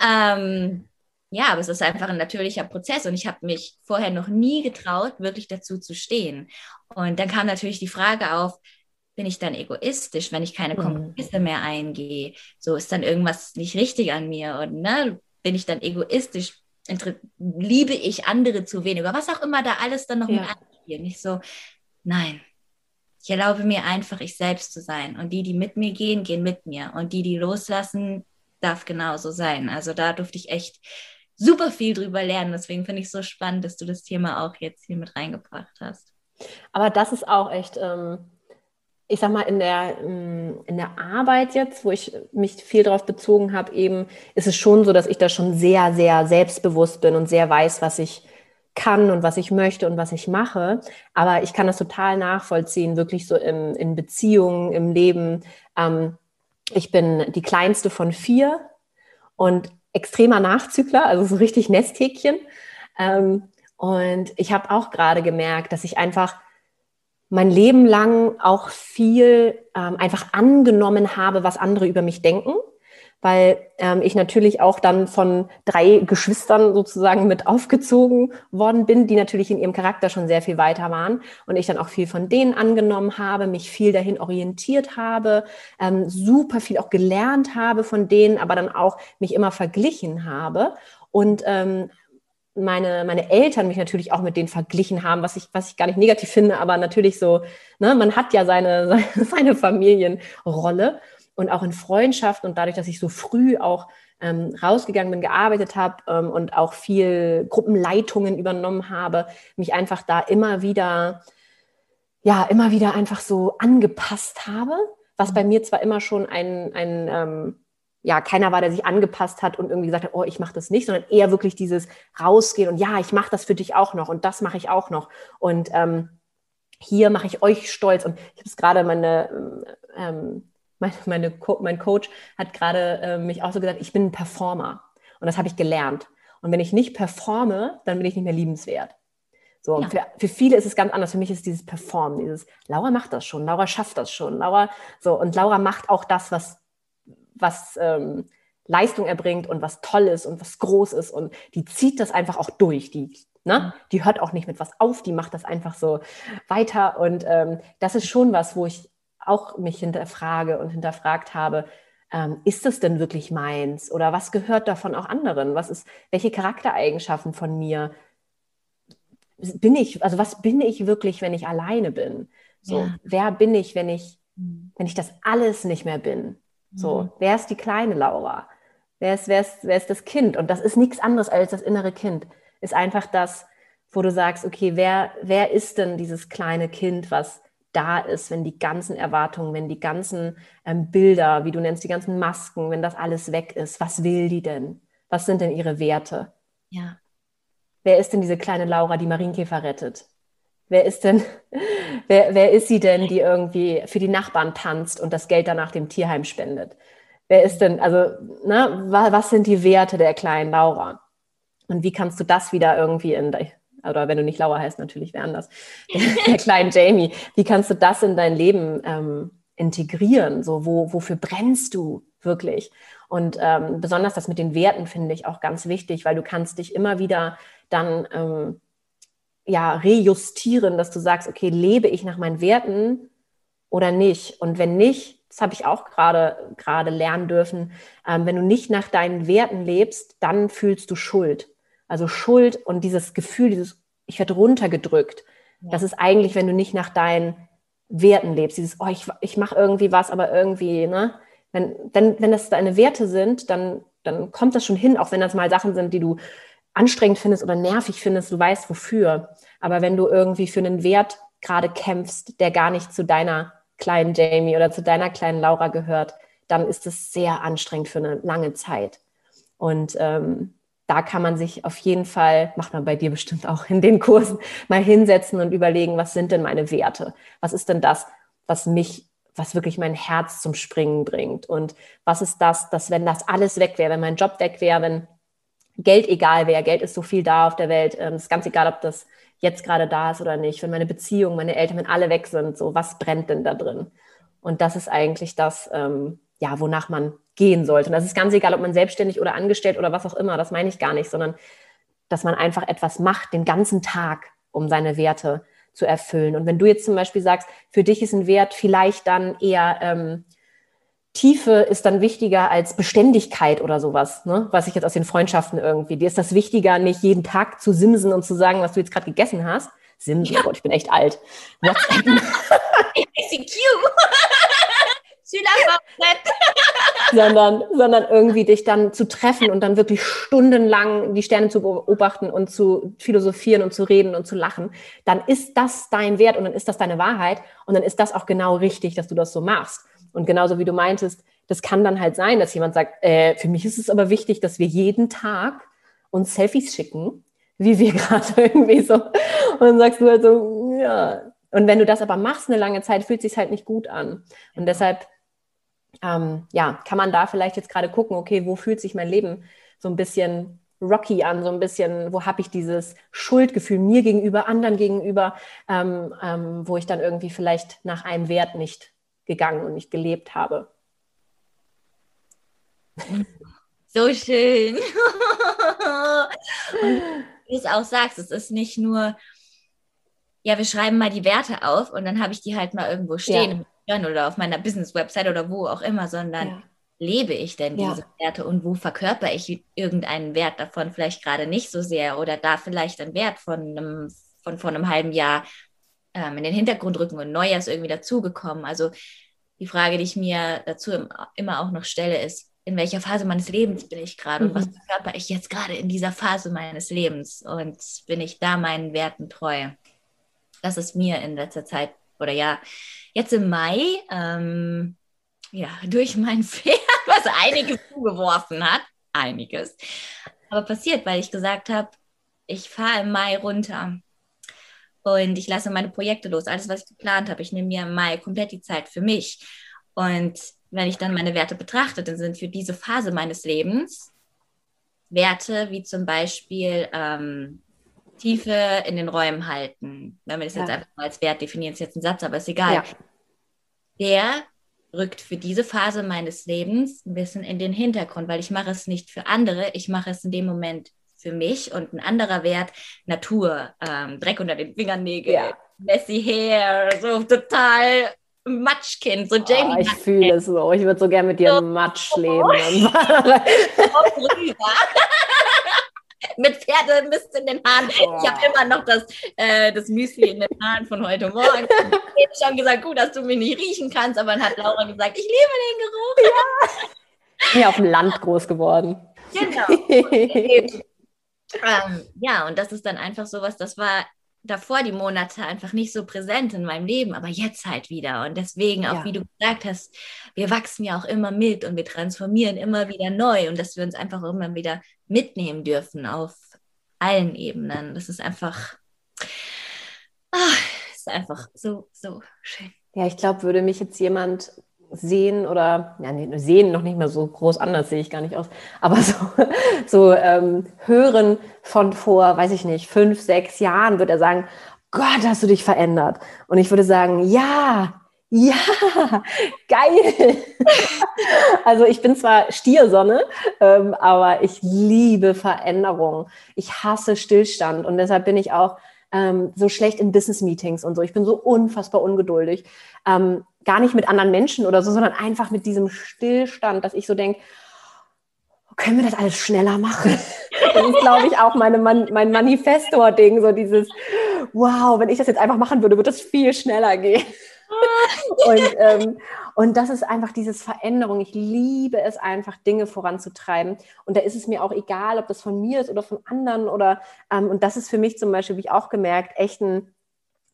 Ähm, ja, aber es ist einfach ein natürlicher Prozess und ich habe mich vorher noch nie getraut, wirklich dazu zu stehen. Und dann kam natürlich die Frage auf, bin ich dann egoistisch, wenn ich keine mhm. Kompromisse mehr eingehe? So ist dann irgendwas nicht richtig an mir und ne, bin ich dann egoistisch? Liebe ich andere zu wenig? Oder was auch immer da alles dann noch ja. mit einspielt. Nicht so, nein, ich erlaube mir einfach, ich selbst zu sein. Und die, die mit mir gehen, gehen mit mir. Und die, die loslassen, darf genauso sein. Also da durfte ich echt super viel drüber lernen. Deswegen finde ich es so spannend, dass du das Thema auch jetzt hier mit reingebracht hast. Aber das ist auch echt ähm, ich sag mal, in der, mm, in der Arbeit jetzt, wo ich mich viel darauf bezogen habe, eben ist es schon so, dass ich da schon sehr, sehr selbstbewusst bin und sehr weiß, was ich kann und was ich möchte und was ich mache. Aber ich kann das total nachvollziehen, wirklich so im, in Beziehungen, im Leben. Ähm, ich bin die kleinste von vier und extremer Nachzügler, also so richtig Nesthäkchen. Ähm, und ich habe auch gerade gemerkt, dass ich einfach mein Leben lang auch viel ähm, einfach angenommen habe, was andere über mich denken weil ähm, ich natürlich auch dann von drei Geschwistern sozusagen mit aufgezogen worden bin, die natürlich in ihrem Charakter schon sehr viel weiter waren und ich dann auch viel von denen angenommen habe, mich viel dahin orientiert habe, ähm, super viel auch gelernt habe von denen, aber dann auch mich immer verglichen habe und ähm, meine, meine Eltern mich natürlich auch mit denen verglichen haben, was ich, was ich gar nicht negativ finde, aber natürlich so, ne, man hat ja seine, seine, seine Familienrolle und auch in Freundschaft und dadurch, dass ich so früh auch ähm, rausgegangen bin, gearbeitet habe ähm, und auch viel Gruppenleitungen übernommen habe, mich einfach da immer wieder, ja, immer wieder einfach so angepasst habe, was bei mir zwar immer schon ein, ein ähm, ja, keiner war, der sich angepasst hat und irgendwie gesagt hat, oh, ich mache das nicht, sondern eher wirklich dieses rausgehen und ja, ich mache das für dich auch noch und das mache ich auch noch. Und ähm, hier mache ich euch stolz. Und ich habe es gerade meine ähm, meine, meine Co mein Coach hat gerade äh, mich auch so gesagt, ich bin ein Performer. Und das habe ich gelernt. Und wenn ich nicht performe, dann bin ich nicht mehr liebenswert. So, ja. für, für viele ist es ganz anders. Für mich ist dieses Performen, dieses Laura macht das schon, Laura schafft das schon, Laura so und Laura macht auch das, was was ähm, Leistung erbringt und was toll ist und was groß ist und die zieht das einfach auch durch. Die Ne? Mhm. Die hört auch nicht mit was auf, die macht das einfach so weiter. Und ähm, das ist schon was, wo ich auch mich hinterfrage und hinterfragt habe, ähm, ist das denn wirklich meins? Oder was gehört davon auch anderen? Was ist, welche Charaktereigenschaften von mir bin ich, also was bin ich wirklich, wenn ich alleine bin? So, ja. wer bin ich, wenn ich, mhm. wenn ich das alles nicht mehr bin? So, mhm. wer ist die kleine Laura? Wer ist, wer, ist, wer ist das Kind? Und das ist nichts anderes als das innere Kind. Ist einfach das, wo du sagst, okay, wer, wer ist denn dieses kleine Kind, was da ist, wenn die ganzen Erwartungen, wenn die ganzen ähm, Bilder, wie du nennst, die ganzen Masken, wenn das alles weg ist, was will die denn? Was sind denn ihre Werte? Ja. Wer ist denn diese kleine Laura, die Marienkäfer rettet? Wer ist denn, wer, wer ist sie denn, die irgendwie für die Nachbarn tanzt und das Geld danach dem Tierheim spendet? Wer ist denn, also, ne, was sind die Werte der kleinen Laura? Und wie kannst du das wieder irgendwie in, oder wenn du nicht Laura heißt, natürlich wer anders, der kleinen Jamie, wie kannst du das in dein Leben ähm, integrieren? So, wo, wofür brennst du wirklich? Und ähm, besonders das mit den Werten finde ich auch ganz wichtig, weil du kannst dich immer wieder dann ähm, ja rejustieren, dass du sagst, okay, lebe ich nach meinen Werten oder nicht? Und wenn nicht, das habe ich auch gerade gerade lernen dürfen, ähm, wenn du nicht nach deinen Werten lebst, dann fühlst du Schuld. Also Schuld und dieses Gefühl, dieses, ich werde runtergedrückt. Ja. Das ist eigentlich, wenn du nicht nach deinen Werten lebst. Dieses, oh, ich, ich mache irgendwie was, aber irgendwie, ne? Wenn, wenn, wenn das deine Werte sind, dann, dann kommt das schon hin, auch wenn das mal Sachen sind, die du anstrengend findest oder nervig findest, du weißt wofür. Aber wenn du irgendwie für einen Wert gerade kämpfst, der gar nicht zu deiner kleinen Jamie oder zu deiner kleinen Laura gehört, dann ist es sehr anstrengend für eine lange Zeit. Und ähm, da kann man sich auf jeden Fall, macht man bei dir bestimmt auch in den Kursen, mal hinsetzen und überlegen, was sind denn meine Werte? Was ist denn das, was mich, was wirklich mein Herz zum Springen bringt? Und was ist das, dass wenn das alles weg wäre, wenn mein Job weg wäre, wenn Geld egal wäre, Geld ist so viel da auf der Welt, ähm, ist ganz egal, ob das jetzt gerade da ist oder nicht, wenn meine Beziehung, meine Eltern, wenn alle weg sind, so was brennt denn da drin? Und das ist eigentlich das, ähm, ja, wonach man gehen sollte. Und das ist ganz egal, ob man selbstständig oder angestellt oder was auch immer, das meine ich gar nicht, sondern dass man einfach etwas macht den ganzen Tag, um seine Werte zu erfüllen. Und wenn du jetzt zum Beispiel sagst, für dich ist ein Wert vielleicht dann eher ähm, Tiefe ist dann wichtiger als Beständigkeit oder sowas, ne? was ich jetzt aus den Freundschaften irgendwie. Dir ist das wichtiger, nicht jeden Tag zu simsen und zu sagen, was du jetzt gerade gegessen hast. Simsen, ja. oh Gott, ich bin echt alt. WhatsApp. ICQ. sondern, sondern irgendwie dich dann zu treffen und dann wirklich stundenlang die Sterne zu beobachten und zu philosophieren und zu reden und zu lachen, dann ist das dein Wert und dann ist das deine Wahrheit und dann ist das auch genau richtig, dass du das so machst. Und genauso wie du meintest, das kann dann halt sein, dass jemand sagt, äh, für mich ist es aber wichtig, dass wir jeden Tag uns Selfies schicken, wie wir gerade irgendwie so. Und dann sagst du halt so, ja. Und wenn du das aber machst eine lange Zeit, fühlt es sich halt nicht gut an. Und deshalb ähm, ja, kann man da vielleicht jetzt gerade gucken, okay, wo fühlt sich mein Leben so ein bisschen rocky an, so ein bisschen, wo habe ich dieses Schuldgefühl mir gegenüber, anderen gegenüber, ähm, ähm, wo ich dann irgendwie vielleicht nach einem Wert nicht gegangen und nicht gelebt habe. So schön. und wie du es auch sagst, es ist nicht nur, ja, wir schreiben mal die Werte auf und dann habe ich die halt mal irgendwo stehen ja. Oder auf meiner Business-Website oder wo auch immer, sondern ja. lebe ich denn diese ja. Werte und wo verkörper ich irgendeinen Wert davon vielleicht gerade nicht so sehr oder da vielleicht ein Wert von einem, von vor einem halben Jahr ähm, in den Hintergrund rücken und neuer ist irgendwie dazugekommen. Also die Frage, die ich mir dazu immer auch noch stelle, ist, in welcher Phase meines Lebens bin ich gerade mhm. und was mhm. verkörper ich jetzt gerade in dieser Phase meines Lebens und bin ich da meinen Werten treu? Das ist mir in letzter Zeit oder ja, jetzt im Mai, ähm, ja, durch mein Pferd, was einiges zugeworfen hat, einiges, aber passiert, weil ich gesagt habe, ich fahre im Mai runter und ich lasse meine Projekte los, alles, was ich geplant habe. Ich nehme mir im Mai komplett die Zeit für mich. Und wenn ich dann meine Werte betrachte, dann sind für diese Phase meines Lebens Werte wie zum Beispiel ähm, Tiefe in den Räumen halten. Wenn wir das ja. jetzt einfach mal als Wert definieren, ist jetzt ein Satz, aber ist egal. Ja. Der rückt für diese Phase meines Lebens ein bisschen in den Hintergrund, weil ich mache es nicht für andere, ich mache es in dem Moment für mich und ein anderer Wert, Natur, ähm, Dreck unter den Fingernägeln, ja. messy hair, so total Matschkind, so Jamie. Oh, ich fühle es so. Ich würde so gerne mit dir so. Matsch leben. mit Pferdemist in den Haaren. Oh. Ich habe immer noch das, äh, das Müsli in den Haaren von heute Morgen. Ich habe schon gesagt, gut, dass du mich nicht riechen kannst, aber dann hat Laura gesagt, ich liebe den Geruch. Ja. Ich bin ja auf dem Land groß geworden. Genau. ähm, ja, und das ist dann einfach sowas, das war davor die Monate einfach nicht so präsent in meinem Leben, aber jetzt halt wieder. Und deswegen, auch ja. wie du gesagt hast, wir wachsen ja auch immer mit und wir transformieren immer wieder neu und dass wir uns einfach immer wieder mitnehmen dürfen auf allen Ebenen. Das ist einfach, ach, ist einfach so, so schön. Ja, ich glaube, würde mich jetzt jemand sehen oder ja, nee, sehen noch nicht mehr so groß anders sehe ich gar nicht aus, aber so, so ähm, hören von vor, weiß ich nicht, fünf, sechs Jahren, würde er sagen, Gott, hast du dich verändert. Und ich würde sagen, ja, ja, geil. also ich bin zwar Stiersonne, ähm, aber ich liebe Veränderung. Ich hasse Stillstand und deshalb bin ich auch ähm, so schlecht in Business-Meetings und so. Ich bin so unfassbar ungeduldig. Ähm, gar nicht mit anderen Menschen oder so, sondern einfach mit diesem Stillstand, dass ich so denke, können wir das alles schneller machen? Das ist, glaube ich, auch meine Man mein Manifestor-Ding, so dieses, wow, wenn ich das jetzt einfach machen würde, würde es viel schneller gehen. und, ähm, und das ist einfach dieses Veränderung. Ich liebe es einfach, Dinge voranzutreiben. Und da ist es mir auch egal, ob das von mir ist oder von anderen. Oder ähm, und das ist für mich zum Beispiel, wie ich auch gemerkt, echt ein,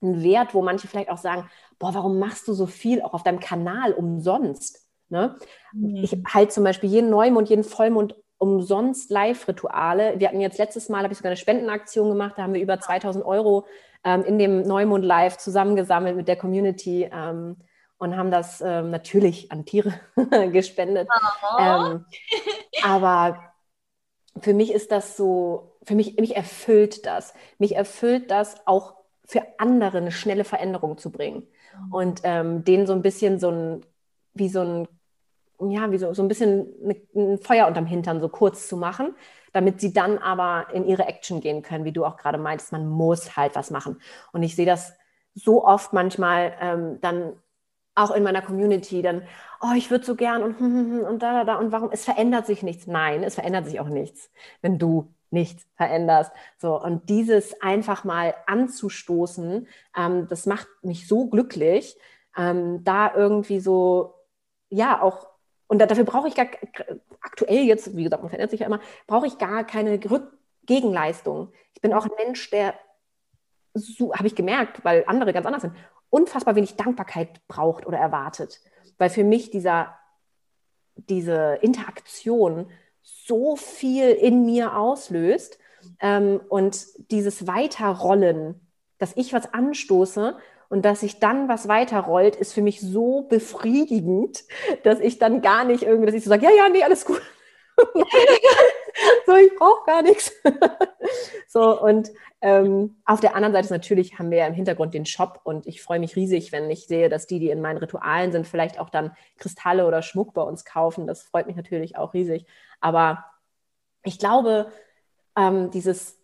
ein Wert, wo manche vielleicht auch sagen, boah, warum machst du so viel auch auf deinem Kanal umsonst? Ne? Mhm. Ich halte zum Beispiel jeden Neumond, jeden Vollmond umsonst Live-Rituale. Wir hatten jetzt letztes Mal, habe ich sogar eine Spendenaktion gemacht, da haben wir über 2000 Euro ähm, in dem Neumond Live zusammengesammelt mit der Community ähm, und haben das ähm, natürlich an Tiere gespendet. Oh. aber für mich ist das so, für mich, mich erfüllt das. Mich erfüllt das auch für andere eine schnelle Veränderung zu bringen mhm. und ähm, denen so ein bisschen so ein, wie so ein, ja, wie so, so ein bisschen ein Feuer unterm Hintern so kurz zu machen, damit sie dann aber in ihre Action gehen können, wie du auch gerade meintest, man muss halt was machen. Und ich sehe das so oft manchmal ähm, dann auch in meiner Community, dann, oh, ich würde so gern und, und da, da, da und warum, es verändert sich nichts. Nein, es verändert sich auch nichts, wenn du nichts veränderst. So, und dieses einfach mal anzustoßen, ähm, das macht mich so glücklich, ähm, da irgendwie so, ja, auch, und dafür brauche ich gar, aktuell jetzt, wie gesagt, man verändert sich ja immer, brauche ich gar keine Gegenleistung. Ich bin auch ein Mensch, der, so habe ich gemerkt, weil andere ganz anders sind, unfassbar wenig Dankbarkeit braucht oder erwartet. Weil für mich dieser, diese Interaktion so viel in mir auslöst ähm, und dieses Weiterrollen, dass ich was anstoße und dass sich dann was weiterrollt, ist für mich so befriedigend, dass ich dann gar nicht irgendwie, dass ich so sage, ja, ja, nee, alles gut. so, ich brauche gar nichts. so, und ähm, auf der anderen Seite ist natürlich, haben wir ja im Hintergrund den Shop und ich freue mich riesig, wenn ich sehe, dass die, die in meinen Ritualen sind, vielleicht auch dann Kristalle oder Schmuck bei uns kaufen. Das freut mich natürlich auch riesig. Aber ich glaube, ähm, dieses,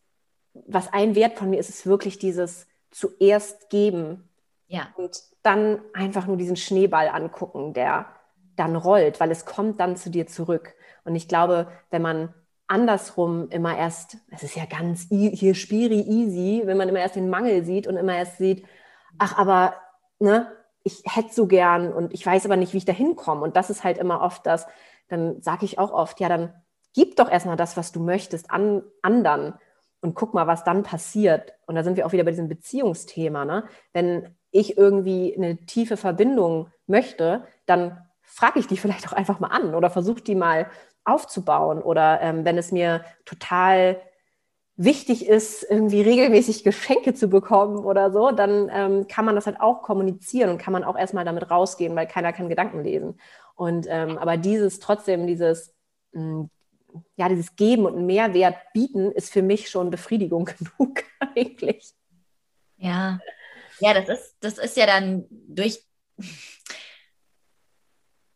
was ein Wert von mir ist, ist wirklich dieses zuerst geben. Ja. Und dann einfach nur diesen Schneeball angucken, der dann rollt, weil es kommt dann zu dir zurück. Und ich glaube, wenn man andersrum immer erst, es ist ja ganz hier spiri easy, wenn man immer erst den Mangel sieht und immer erst sieht, ach, aber ne, ich hätte so gern und ich weiß aber nicht, wie ich da hinkomme. Und das ist halt immer oft das, dann sage ich auch oft, ja, dann gib doch erstmal das, was du möchtest, an anderen und guck mal, was dann passiert. Und da sind wir auch wieder bei diesem Beziehungsthema. Ne? Wenn ich irgendwie eine tiefe Verbindung möchte, dann frage ich die vielleicht auch einfach mal an oder versuche die mal aufzubauen. Oder ähm, wenn es mir total wichtig ist, irgendwie regelmäßig Geschenke zu bekommen oder so, dann ähm, kann man das halt auch kommunizieren und kann man auch erstmal damit rausgehen, weil keiner kann Gedanken lesen. Und ähm, aber dieses trotzdem, dieses, mh, hm, ja, dieses Geben und Mehrwert bieten, ist für mich schon Befriedigung genug eigentlich. Ja. Ja, das ist, das ist ja dann durch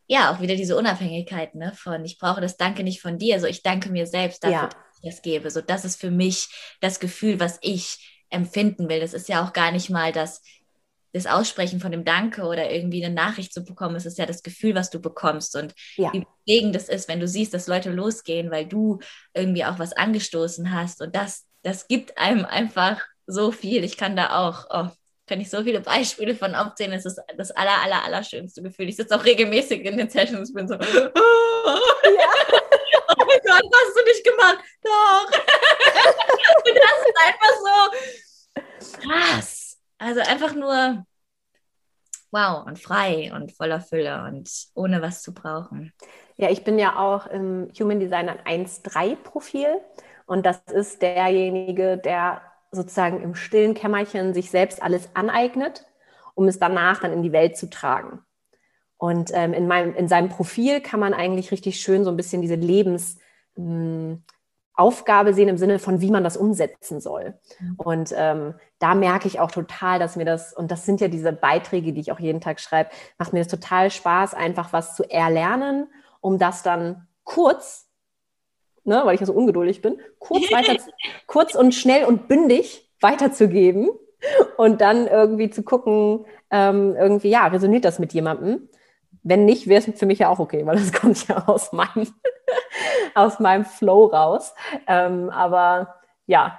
ja, auch wieder diese Unabhängigkeit, ne, von ich brauche das Danke nicht von dir, so ich danke mir selbst dafür, ja. dass ich das gebe. So, das ist für mich das Gefühl, was ich empfinden will. Das ist ja auch gar nicht mal das, das Aussprechen von dem Danke oder irgendwie eine Nachricht zu bekommen. Es ist ja das Gefühl, was du bekommst und ja. wie bewegend es ist, wenn du siehst, dass Leute losgehen, weil du irgendwie auch was angestoßen hast und das, das gibt einem einfach so viel. Ich kann da auch, oh, kann ich so viele Beispiele von aufzählen. Es ist das aller, aller, aller schönste Gefühl. Ich sitze auch regelmäßig in den Sessions und bin so, ja. oh mein Gott, was hast du nicht gemacht? Doch. und das ist einfach so krass. Also einfach nur wow und frei und voller Fülle und ohne was zu brauchen. Ja, ich bin ja auch im Human Design ein 1-3-Profil und das ist derjenige, der sozusagen im stillen Kämmerchen sich selbst alles aneignet, um es danach dann in die Welt zu tragen. Und ähm, in, meinem, in seinem Profil kann man eigentlich richtig schön so ein bisschen diese Lebensaufgabe hm, sehen im Sinne von, wie man das umsetzen soll. Mhm. Und ähm, da merke ich auch total, dass mir das, und das sind ja diese Beiträge, die ich auch jeden Tag schreibe, macht mir das total Spaß, einfach was zu erlernen, um das dann kurz ne, weil ich ja so ungeduldig bin, kurz, weiter, kurz und schnell und bündig weiterzugeben und dann irgendwie zu gucken, ähm, irgendwie, ja, resoniert das mit jemandem? Wenn nicht, wäre es für mich ja auch okay, weil das kommt ja aus meinem, aus meinem Flow raus. Ähm, aber ja,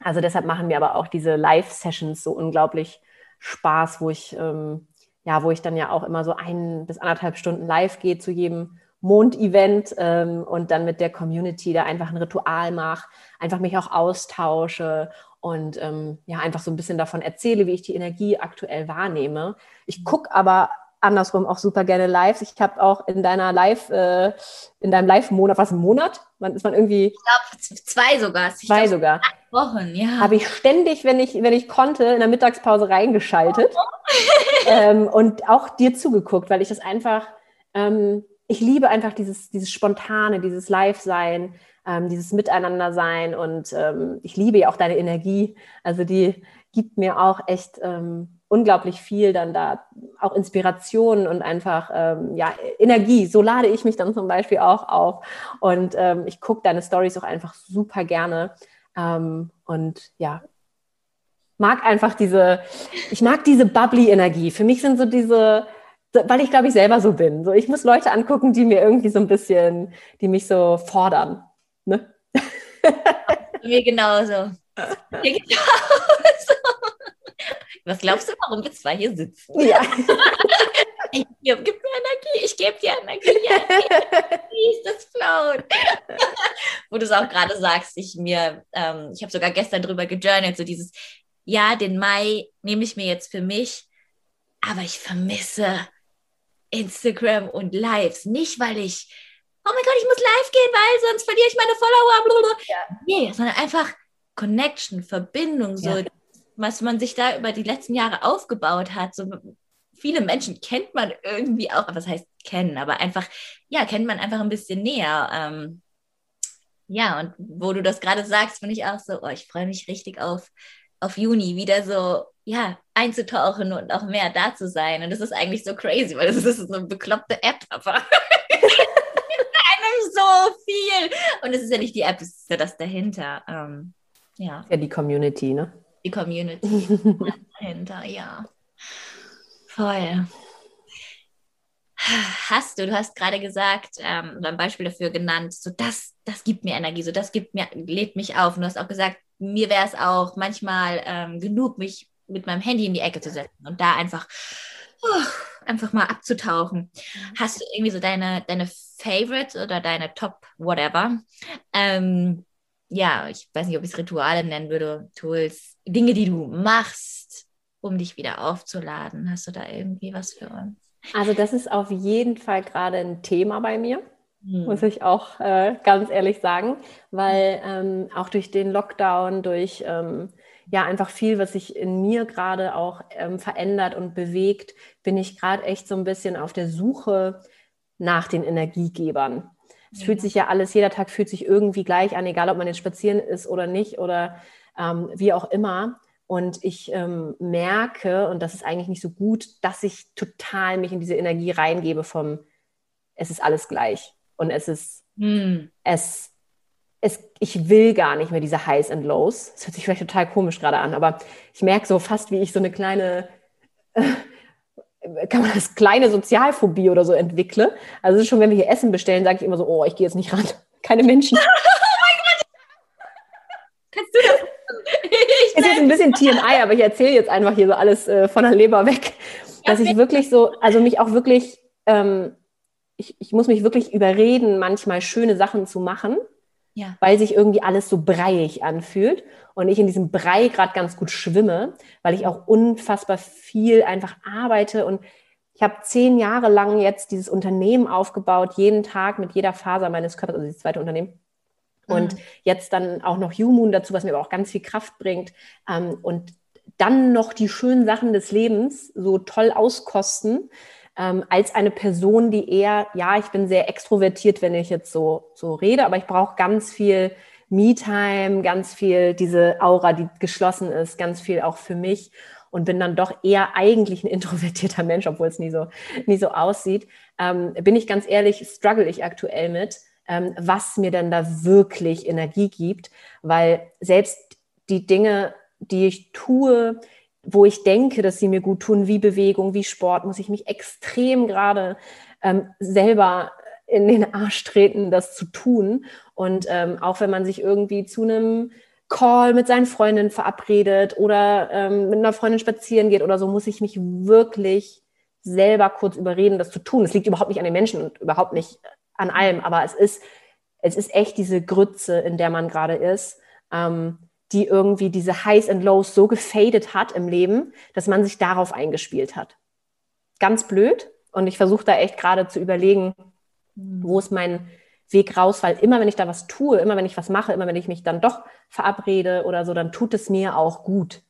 also deshalb machen mir aber auch diese Live-Sessions so unglaublich Spaß, wo ich, ähm, ja, wo ich dann ja auch immer so ein bis anderthalb Stunden live gehe zu jedem Mondevent ähm, und dann mit der Community da einfach ein Ritual mache, einfach mich auch austausche und ähm, ja, einfach so ein bisschen davon erzähle, wie ich die Energie aktuell wahrnehme. Ich gucke aber andersrum auch super gerne Lives. Ich habe auch in deiner Live, äh, in deinem Live-Monat, was ein Monat? Wann ist man irgendwie? Ich glaube zwei sogar. Zwei glaub, sogar. Acht Wochen, ja. Habe ich ständig, wenn ich, wenn ich konnte, in der Mittagspause reingeschaltet ähm, und auch dir zugeguckt, weil ich das einfach ähm, ich liebe einfach dieses, dieses Spontane, dieses Live-Sein, ähm, dieses Miteinander-Sein und ähm, ich liebe ja auch deine Energie. Also die gibt mir auch echt ähm, unglaublich viel dann da, auch Inspiration und einfach ähm, ja, Energie. So lade ich mich dann zum Beispiel auch auf und ähm, ich gucke deine Stories auch einfach super gerne ähm, und ja, mag einfach diese, ich mag diese bubbly Energie. Für mich sind so diese weil ich glaube ich selber so bin. So, ich muss Leute angucken, die mir irgendwie so ein bisschen, die mich so fordern. Ne? Mir genauso. Mir genauso. Was glaubst du, warum wir zwei hier sitzen? Ja. Ich, gib mir Energie, ich gebe dir Energie. Wie ist das float? Wo du es auch gerade sagst, ich mir, ähm, ich habe sogar gestern drüber gejournalt, so dieses, ja, den Mai nehme ich mir jetzt für mich, aber ich vermisse Instagram und Lives. Nicht, weil ich, oh mein Gott, ich muss live gehen, weil sonst verliere ich meine Follower. Ja. Nee, sondern einfach Connection, Verbindung, so. Ja. was man sich da über die letzten Jahre aufgebaut hat. So viele Menschen kennt man irgendwie auch, was heißt kennen, aber einfach, ja, kennt man einfach ein bisschen näher. Ähm, ja, und wo du das gerade sagst, finde ich auch so, oh, ich freue mich richtig auf, auf Juni wieder so, ja, einzutauchen und auch mehr da zu sein. Und das ist eigentlich so crazy, weil das ist so eine bekloppte App, aber einem so viel. Und es ist ja nicht die App, es ist ja das dahinter. Ähm, ja. Ja, die Community, ne? Die Community dahinter, ja. Voll. Hast du, du hast gerade gesagt, ähm, ein Beispiel dafür genannt, so das, das gibt mir Energie, so das gibt mir, lebt mich auf. Und du hast auch gesagt, mir wäre es auch manchmal ähm, genug, mich mit meinem Handy in die Ecke zu setzen und da einfach, uh, einfach mal abzutauchen. Hast du irgendwie so deine, deine Favorites oder deine Top whatever? Ähm, ja, ich weiß nicht, ob ich es Rituale nennen würde, Tools, Dinge, die du machst, um dich wieder aufzuladen. Hast du da irgendwie was für uns? Also das ist auf jeden Fall gerade ein Thema bei mir, hm. muss ich auch äh, ganz ehrlich sagen, weil ähm, auch durch den Lockdown, durch ähm, ja einfach viel, was sich in mir gerade auch ähm, verändert und bewegt, bin ich gerade echt so ein bisschen auf der Suche nach den Energiegebern. Es ja. fühlt sich ja alles, jeder Tag fühlt sich irgendwie gleich an, egal ob man jetzt spazieren ist oder nicht oder ähm, wie auch immer. Und ich ähm, merke, und das ist eigentlich nicht so gut, dass ich total mich in diese Energie reingebe vom, es ist alles gleich. Und es ist, hm. es, es, ich will gar nicht mehr diese Highs and Lows. Das hört sich vielleicht total komisch gerade an, aber ich merke so fast, wie ich so eine kleine, äh, kann man das kleine Sozialphobie oder so entwickle. Also schon, wenn wir hier Essen bestellen, sage ich immer so, oh, ich gehe jetzt nicht ran. Keine Menschen. oh mein Gott! Kannst du das ist jetzt ein bisschen TMI, aber ich erzähle jetzt einfach hier so alles äh, von der Leber weg, dass ich wirklich so, also mich auch wirklich, ähm, ich, ich muss mich wirklich überreden, manchmal schöne Sachen zu machen, ja. weil sich irgendwie alles so breiig anfühlt und ich in diesem Brei gerade ganz gut schwimme, weil ich auch unfassbar viel einfach arbeite und ich habe zehn Jahre lang jetzt dieses Unternehmen aufgebaut, jeden Tag mit jeder Faser meines Körpers, also das zweite Unternehmen, und mhm. jetzt dann auch noch Humoon dazu, was mir aber auch ganz viel Kraft bringt. Ähm, und dann noch die schönen Sachen des Lebens so toll auskosten, ähm, als eine Person, die eher, ja, ich bin sehr extrovertiert, wenn ich jetzt so, so rede, aber ich brauche ganz viel Me-Time, ganz viel diese Aura, die geschlossen ist, ganz viel auch für mich und bin dann doch eher eigentlich ein introvertierter Mensch, obwohl es nie so, nie so aussieht. Ähm, bin ich ganz ehrlich, struggle ich aktuell mit ähm, was mir denn da wirklich Energie gibt, weil selbst die Dinge, die ich tue, wo ich denke, dass sie mir gut tun, wie Bewegung, wie Sport, muss ich mich extrem gerade ähm, selber in den Arsch treten, das zu tun. Und ähm, auch wenn man sich irgendwie zu einem Call mit seinen Freundinnen verabredet oder ähm, mit einer Freundin spazieren geht oder so, muss ich mich wirklich selber kurz überreden, das zu tun. Es liegt überhaupt nicht an den Menschen und überhaupt nicht an allem, aber es ist, es ist echt diese Grütze, in der man gerade ist, ähm, die irgendwie diese Highs and Lows so gefadet hat im Leben, dass man sich darauf eingespielt hat. Ganz blöd. Und ich versuche da echt gerade zu überlegen, wo ist mein Weg raus, weil immer wenn ich da was tue, immer wenn ich was mache, immer wenn ich mich dann doch verabrede oder so, dann tut es mir auch gut.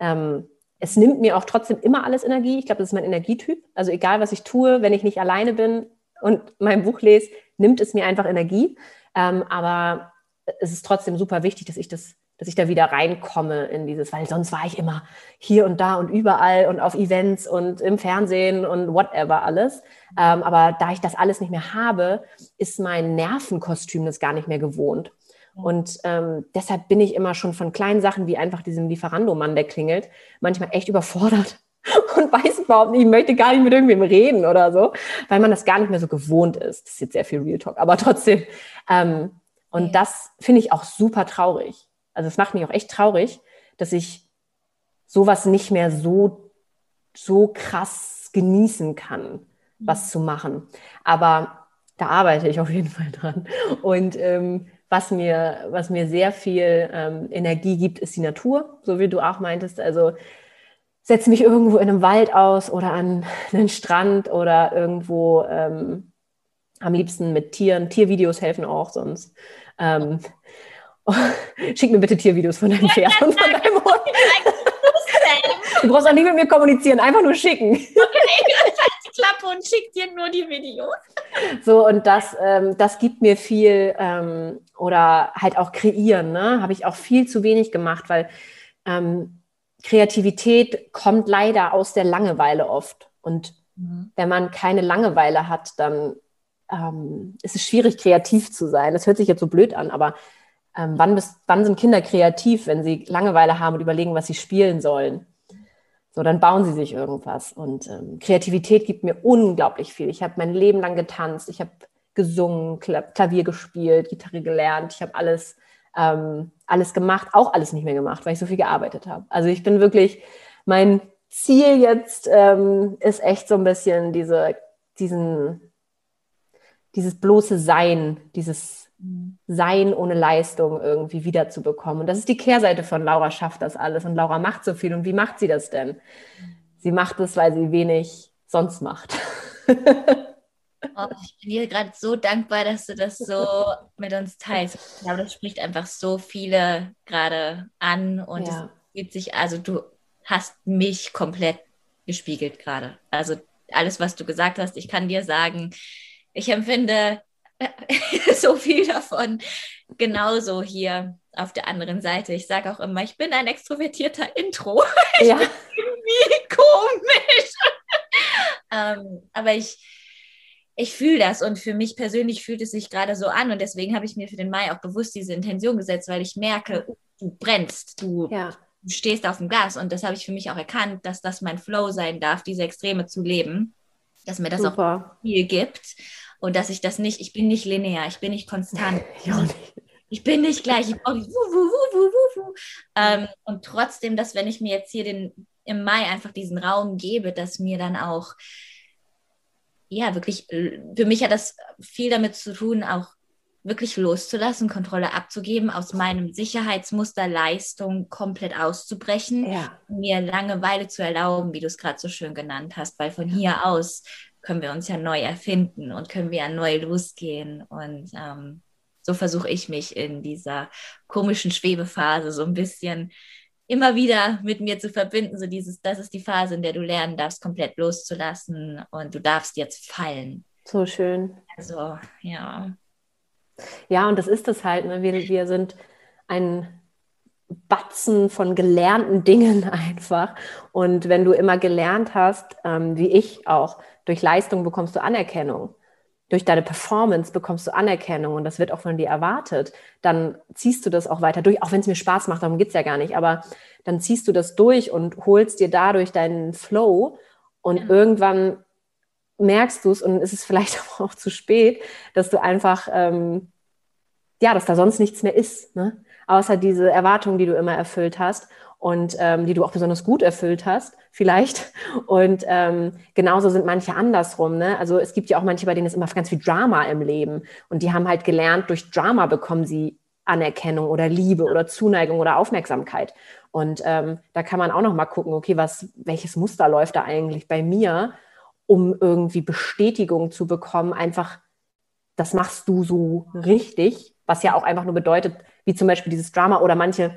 Ähm, es nimmt mir auch trotzdem immer alles Energie. Ich glaube, das ist mein Energietyp. Also egal, was ich tue, wenn ich nicht alleine bin, und mein Buch lese, nimmt es mir einfach Energie. Ähm, aber es ist trotzdem super wichtig, dass ich das, dass ich da wieder reinkomme in dieses, weil sonst war ich immer hier und da und überall und auf Events und im Fernsehen und whatever alles. Ähm, aber da ich das alles nicht mehr habe, ist mein Nervenkostüm das gar nicht mehr gewohnt. Und ähm, deshalb bin ich immer schon von kleinen Sachen wie einfach diesem Lieferandomann, der klingelt, manchmal echt überfordert und weiß überhaupt nicht, ich möchte gar nicht mit irgendwem reden oder so, weil man das gar nicht mehr so gewohnt ist. Das ist jetzt sehr viel Real Talk, aber trotzdem. Ähm, und das finde ich auch super traurig. Also es macht mich auch echt traurig, dass ich sowas nicht mehr so, so krass genießen kann, was mhm. zu machen. Aber da arbeite ich auf jeden Fall dran. Und ähm, was mir, was mir sehr viel ähm, Energie gibt, ist die Natur, so wie du auch meintest. Also setze mich irgendwo in einem Wald aus oder an einen Strand oder irgendwo ähm, am liebsten mit Tieren. Tiervideos helfen auch sonst. Ähm, oh, schick mir bitte Tiervideos von deinem Pferd und von deinem Hund. Du brauchst auch nicht mit mir kommunizieren, einfach nur schicken. die Klappe und schick dir nur die Videos. So, und das, ähm, das gibt mir viel ähm, oder halt auch kreieren, ne? Habe ich auch viel zu wenig gemacht, weil ähm, Kreativität kommt leider aus der Langeweile oft. Und mhm. wenn man keine Langeweile hat, dann ähm, ist es schwierig, kreativ zu sein. Das hört sich jetzt so blöd an, aber ähm, wann, bist, wann sind Kinder kreativ, wenn sie Langeweile haben und überlegen, was sie spielen sollen? So, dann bauen sie sich irgendwas. Und ähm, Kreativität gibt mir unglaublich viel. Ich habe mein Leben lang getanzt, ich habe gesungen, Klavier gespielt, Gitarre gelernt, ich habe alles, ähm, alles gemacht, auch alles nicht mehr gemacht, weil ich so viel gearbeitet habe. Also ich bin wirklich, mein Ziel jetzt ähm, ist echt so ein bisschen diese, diesen, dieses bloße Sein, dieses sein ohne Leistung irgendwie wiederzubekommen. Und das ist die Kehrseite von Laura schafft das alles und Laura macht so viel. Und wie macht sie das denn? Sie macht es, weil sie wenig sonst macht. oh, ich bin dir gerade so dankbar, dass du das so mit uns teilst. Ich glaube, das spricht einfach so viele gerade an und ja. es geht sich, also du hast mich komplett gespiegelt gerade. Also alles, was du gesagt hast, ich kann dir sagen, ich empfinde so viel davon genauso hier auf der anderen Seite. Ich sage auch immer, ich bin ein extrovertierter Intro. Ja. irgendwie komisch. ähm, aber ich, ich fühle das und für mich persönlich fühlt es sich gerade so an und deswegen habe ich mir für den Mai auch bewusst diese Intention gesetzt, weil ich merke, du brennst, du, ja. stehst auf dem Gas und das habe ich für mich auch erkannt, dass das mein Flow sein darf, diese Extreme zu leben, dass mir das Super. auch viel gibt und dass ich das nicht, ich bin nicht linear, ich bin nicht konstant. Ich bin nicht gleich, ich brauche wuh, wuh, wuh, wuh, wuh. Ähm, und trotzdem, dass wenn ich mir jetzt hier den, im Mai einfach diesen Raum gebe, dass mir dann auch, ja, wirklich, für mich hat das viel damit zu tun, auch wirklich loszulassen, Kontrolle abzugeben, aus meinem Sicherheitsmuster Leistung komplett auszubrechen, ja. mir Langeweile zu erlauben, wie du es gerade so schön genannt hast, weil von hier aus können wir uns ja neu erfinden und können wir ja neu losgehen. Und ähm, so versuche ich mich in dieser komischen Schwebephase so ein bisschen immer wieder mit mir zu verbinden. So dieses, das ist die Phase, in der du lernen darfst, komplett loszulassen und du darfst jetzt fallen. So schön. Also, ja. Ja, und das ist es halt. Ne? Wir, wir sind ein Batzen von gelernten Dingen einfach. Und wenn du immer gelernt hast, ähm, wie ich auch, durch Leistung bekommst du Anerkennung. Durch deine Performance bekommst du Anerkennung und das wird auch von dir erwartet. Dann ziehst du das auch weiter durch, auch wenn es mir Spaß macht, darum geht es ja gar nicht. Aber dann ziehst du das durch und holst dir dadurch deinen Flow und ja. irgendwann merkst du es und ist es vielleicht auch zu spät, dass du einfach, ähm, ja, dass da sonst nichts mehr ist, ne? Außer diese Erwartungen, die du immer erfüllt hast und ähm, die du auch besonders gut erfüllt hast, vielleicht. Und ähm, genauso sind manche andersrum. Ne? Also es gibt ja auch manche, bei denen ist immer ganz viel Drama im Leben. Und die haben halt gelernt, durch Drama bekommen sie Anerkennung oder Liebe oder Zuneigung oder Aufmerksamkeit. Und ähm, da kann man auch noch mal gucken, okay, was, welches Muster läuft da eigentlich bei mir, um irgendwie Bestätigung zu bekommen, einfach, das machst du so richtig, was ja auch einfach nur bedeutet, wie zum Beispiel dieses Drama oder manche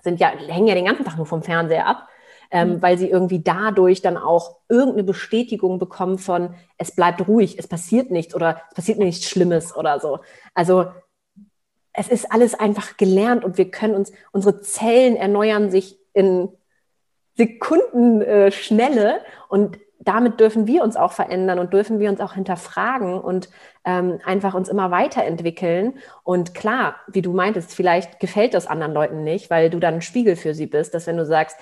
sind ja, hängen ja den ganzen Tag nur vom Fernseher ab, ähm, mhm. weil sie irgendwie dadurch dann auch irgendeine Bestätigung bekommen von, es bleibt ruhig, es passiert nichts oder es passiert nichts Schlimmes oder so. Also es ist alles einfach gelernt und wir können uns, unsere Zellen erneuern sich in Sekundenschnelle äh, und damit dürfen wir uns auch verändern und dürfen wir uns auch hinterfragen und ähm, einfach uns immer weiterentwickeln. Und klar, wie du meintest, vielleicht gefällt das anderen Leuten nicht, weil du dann ein Spiegel für sie bist, dass wenn du sagst,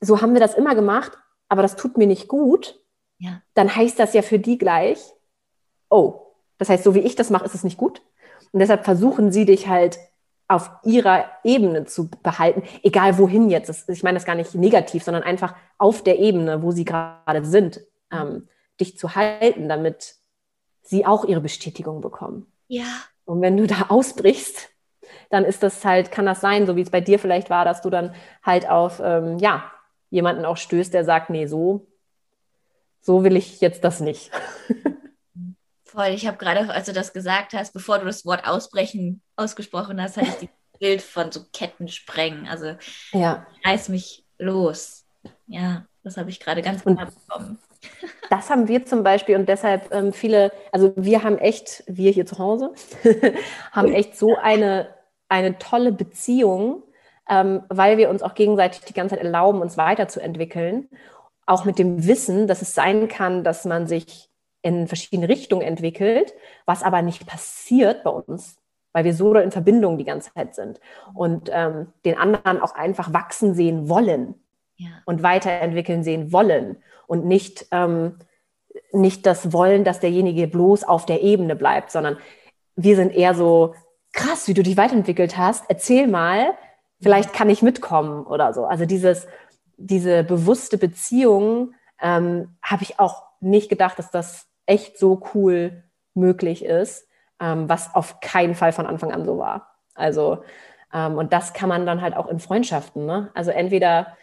so haben wir das immer gemacht, aber das tut mir nicht gut, ja. dann heißt das ja für die gleich, oh, das heißt, so wie ich das mache, ist es nicht gut. Und deshalb versuchen sie dich halt auf ihrer Ebene zu behalten, egal wohin jetzt. ich meine das gar nicht negativ, sondern einfach auf der Ebene, wo sie gerade sind, ähm, dich zu halten, damit sie auch ihre Bestätigung bekommen. Ja. Und wenn du da ausbrichst, dann ist das halt, kann das sein, so wie es bei dir vielleicht war, dass du dann halt auf, ähm, ja, jemanden auch stößt, der sagt, nee, so, so will ich jetzt das nicht. Voll, ich habe gerade, als du das gesagt hast, bevor du das Wort ausbrechen ausgesprochen hast, hatte ich das Bild von so Ketten sprengen. Also ja. reiß mich los. Ja, das habe ich gerade ganz genau bekommen. Das haben wir zum Beispiel und deshalb ähm, viele, also wir haben echt, wir hier zu Hause, haben echt so eine, eine tolle Beziehung, ähm, weil wir uns auch gegenseitig die ganze Zeit erlauben, uns weiterzuentwickeln. Auch mit dem Wissen, dass es sein kann, dass man sich in verschiedene Richtungen entwickelt, was aber nicht passiert bei uns, weil wir so in Verbindung die ganze Zeit sind und ähm, den anderen auch einfach wachsen sehen wollen ja. und weiterentwickeln sehen wollen und nicht, ähm, nicht das Wollen, dass derjenige bloß auf der Ebene bleibt, sondern wir sind eher so, krass, wie du dich weiterentwickelt hast, erzähl mal, vielleicht kann ich mitkommen oder so. Also dieses, diese bewusste Beziehung ähm, habe ich auch nicht gedacht, dass das echt so cool möglich ist, ähm, was auf keinen Fall von Anfang an so war. Also, ähm, und das kann man dann halt auch in Freundschaften. Ne? Also entweder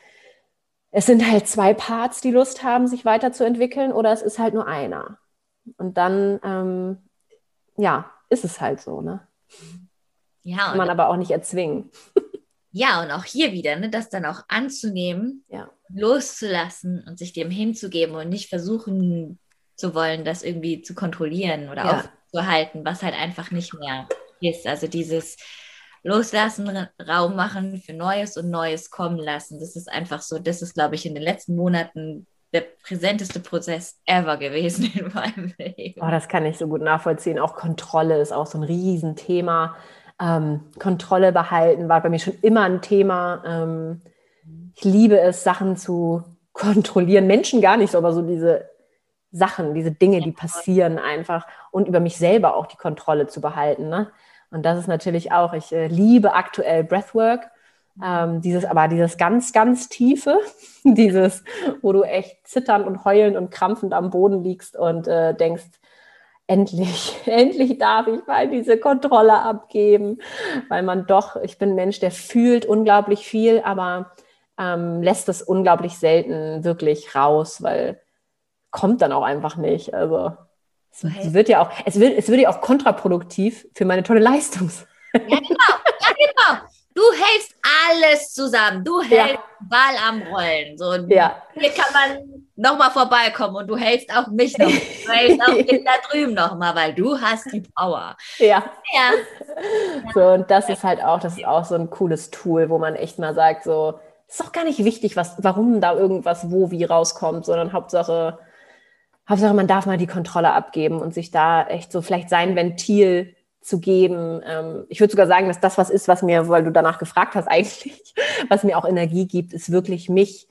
es sind halt zwei Parts, die Lust haben, sich weiterzuentwickeln, oder es ist halt nur einer. Und dann, ähm, ja, ist es halt so, ne? Ja. Kann man aber auch nicht erzwingen. Ja, und auch hier wieder, ne, das dann auch anzunehmen, ja. loszulassen und sich dem hinzugeben und nicht versuchen zu wollen, das irgendwie zu kontrollieren oder ja. Aufzuhalten, was halt einfach nicht mehr ist. Also dieses Loslassen, Raum machen für Neues und Neues kommen lassen. Das ist einfach so, das ist, glaube ich, in den letzten Monaten der präsenteste Prozess ever gewesen in meinem Leben. Oh, das kann ich so gut nachvollziehen. Auch Kontrolle ist auch so ein Riesenthema. Ähm, Kontrolle behalten war bei mir schon immer ein Thema. Ähm, ich liebe es, Sachen zu kontrollieren. Menschen gar nicht so, aber so diese Sachen, diese Dinge, die passieren einfach und über mich selber auch die Kontrolle zu behalten. Ne? Und das ist natürlich auch, ich äh, liebe aktuell Breathwork. Ähm, dieses, aber dieses ganz, ganz tiefe, dieses, wo du echt zitternd und heulend und krampfend am Boden liegst und äh, denkst, endlich, endlich darf ich mal diese Kontrolle abgeben, weil man doch, ich bin ein Mensch, der fühlt unglaublich viel, aber ähm, lässt es unglaublich selten wirklich raus, weil kommt dann auch einfach nicht. Also es wird ja auch, es wird, es wird ja auch kontraproduktiv für meine tolle Leistung. Ja, genau, ja, genau. Du hältst alles zusammen. Du hältst ja. Ball am Rollen. So, ja. Hier kann man nochmal vorbeikommen und du hältst auch mich noch. Du hältst auch den da drüben nochmal, weil du hast die Power. Ja. ja. So, und das ist halt auch, das ist auch so ein cooles Tool, wo man echt mal sagt, so, ist doch gar nicht wichtig, was, warum da irgendwas wo wie rauskommt, sondern Hauptsache, Hauptsache, man darf mal die Kontrolle abgeben und sich da echt so vielleicht sein Ventil zu geben. Ähm, ich würde sogar sagen, dass das was ist, was mir, weil du danach gefragt hast, eigentlich, was mir auch Energie gibt, ist wirklich mich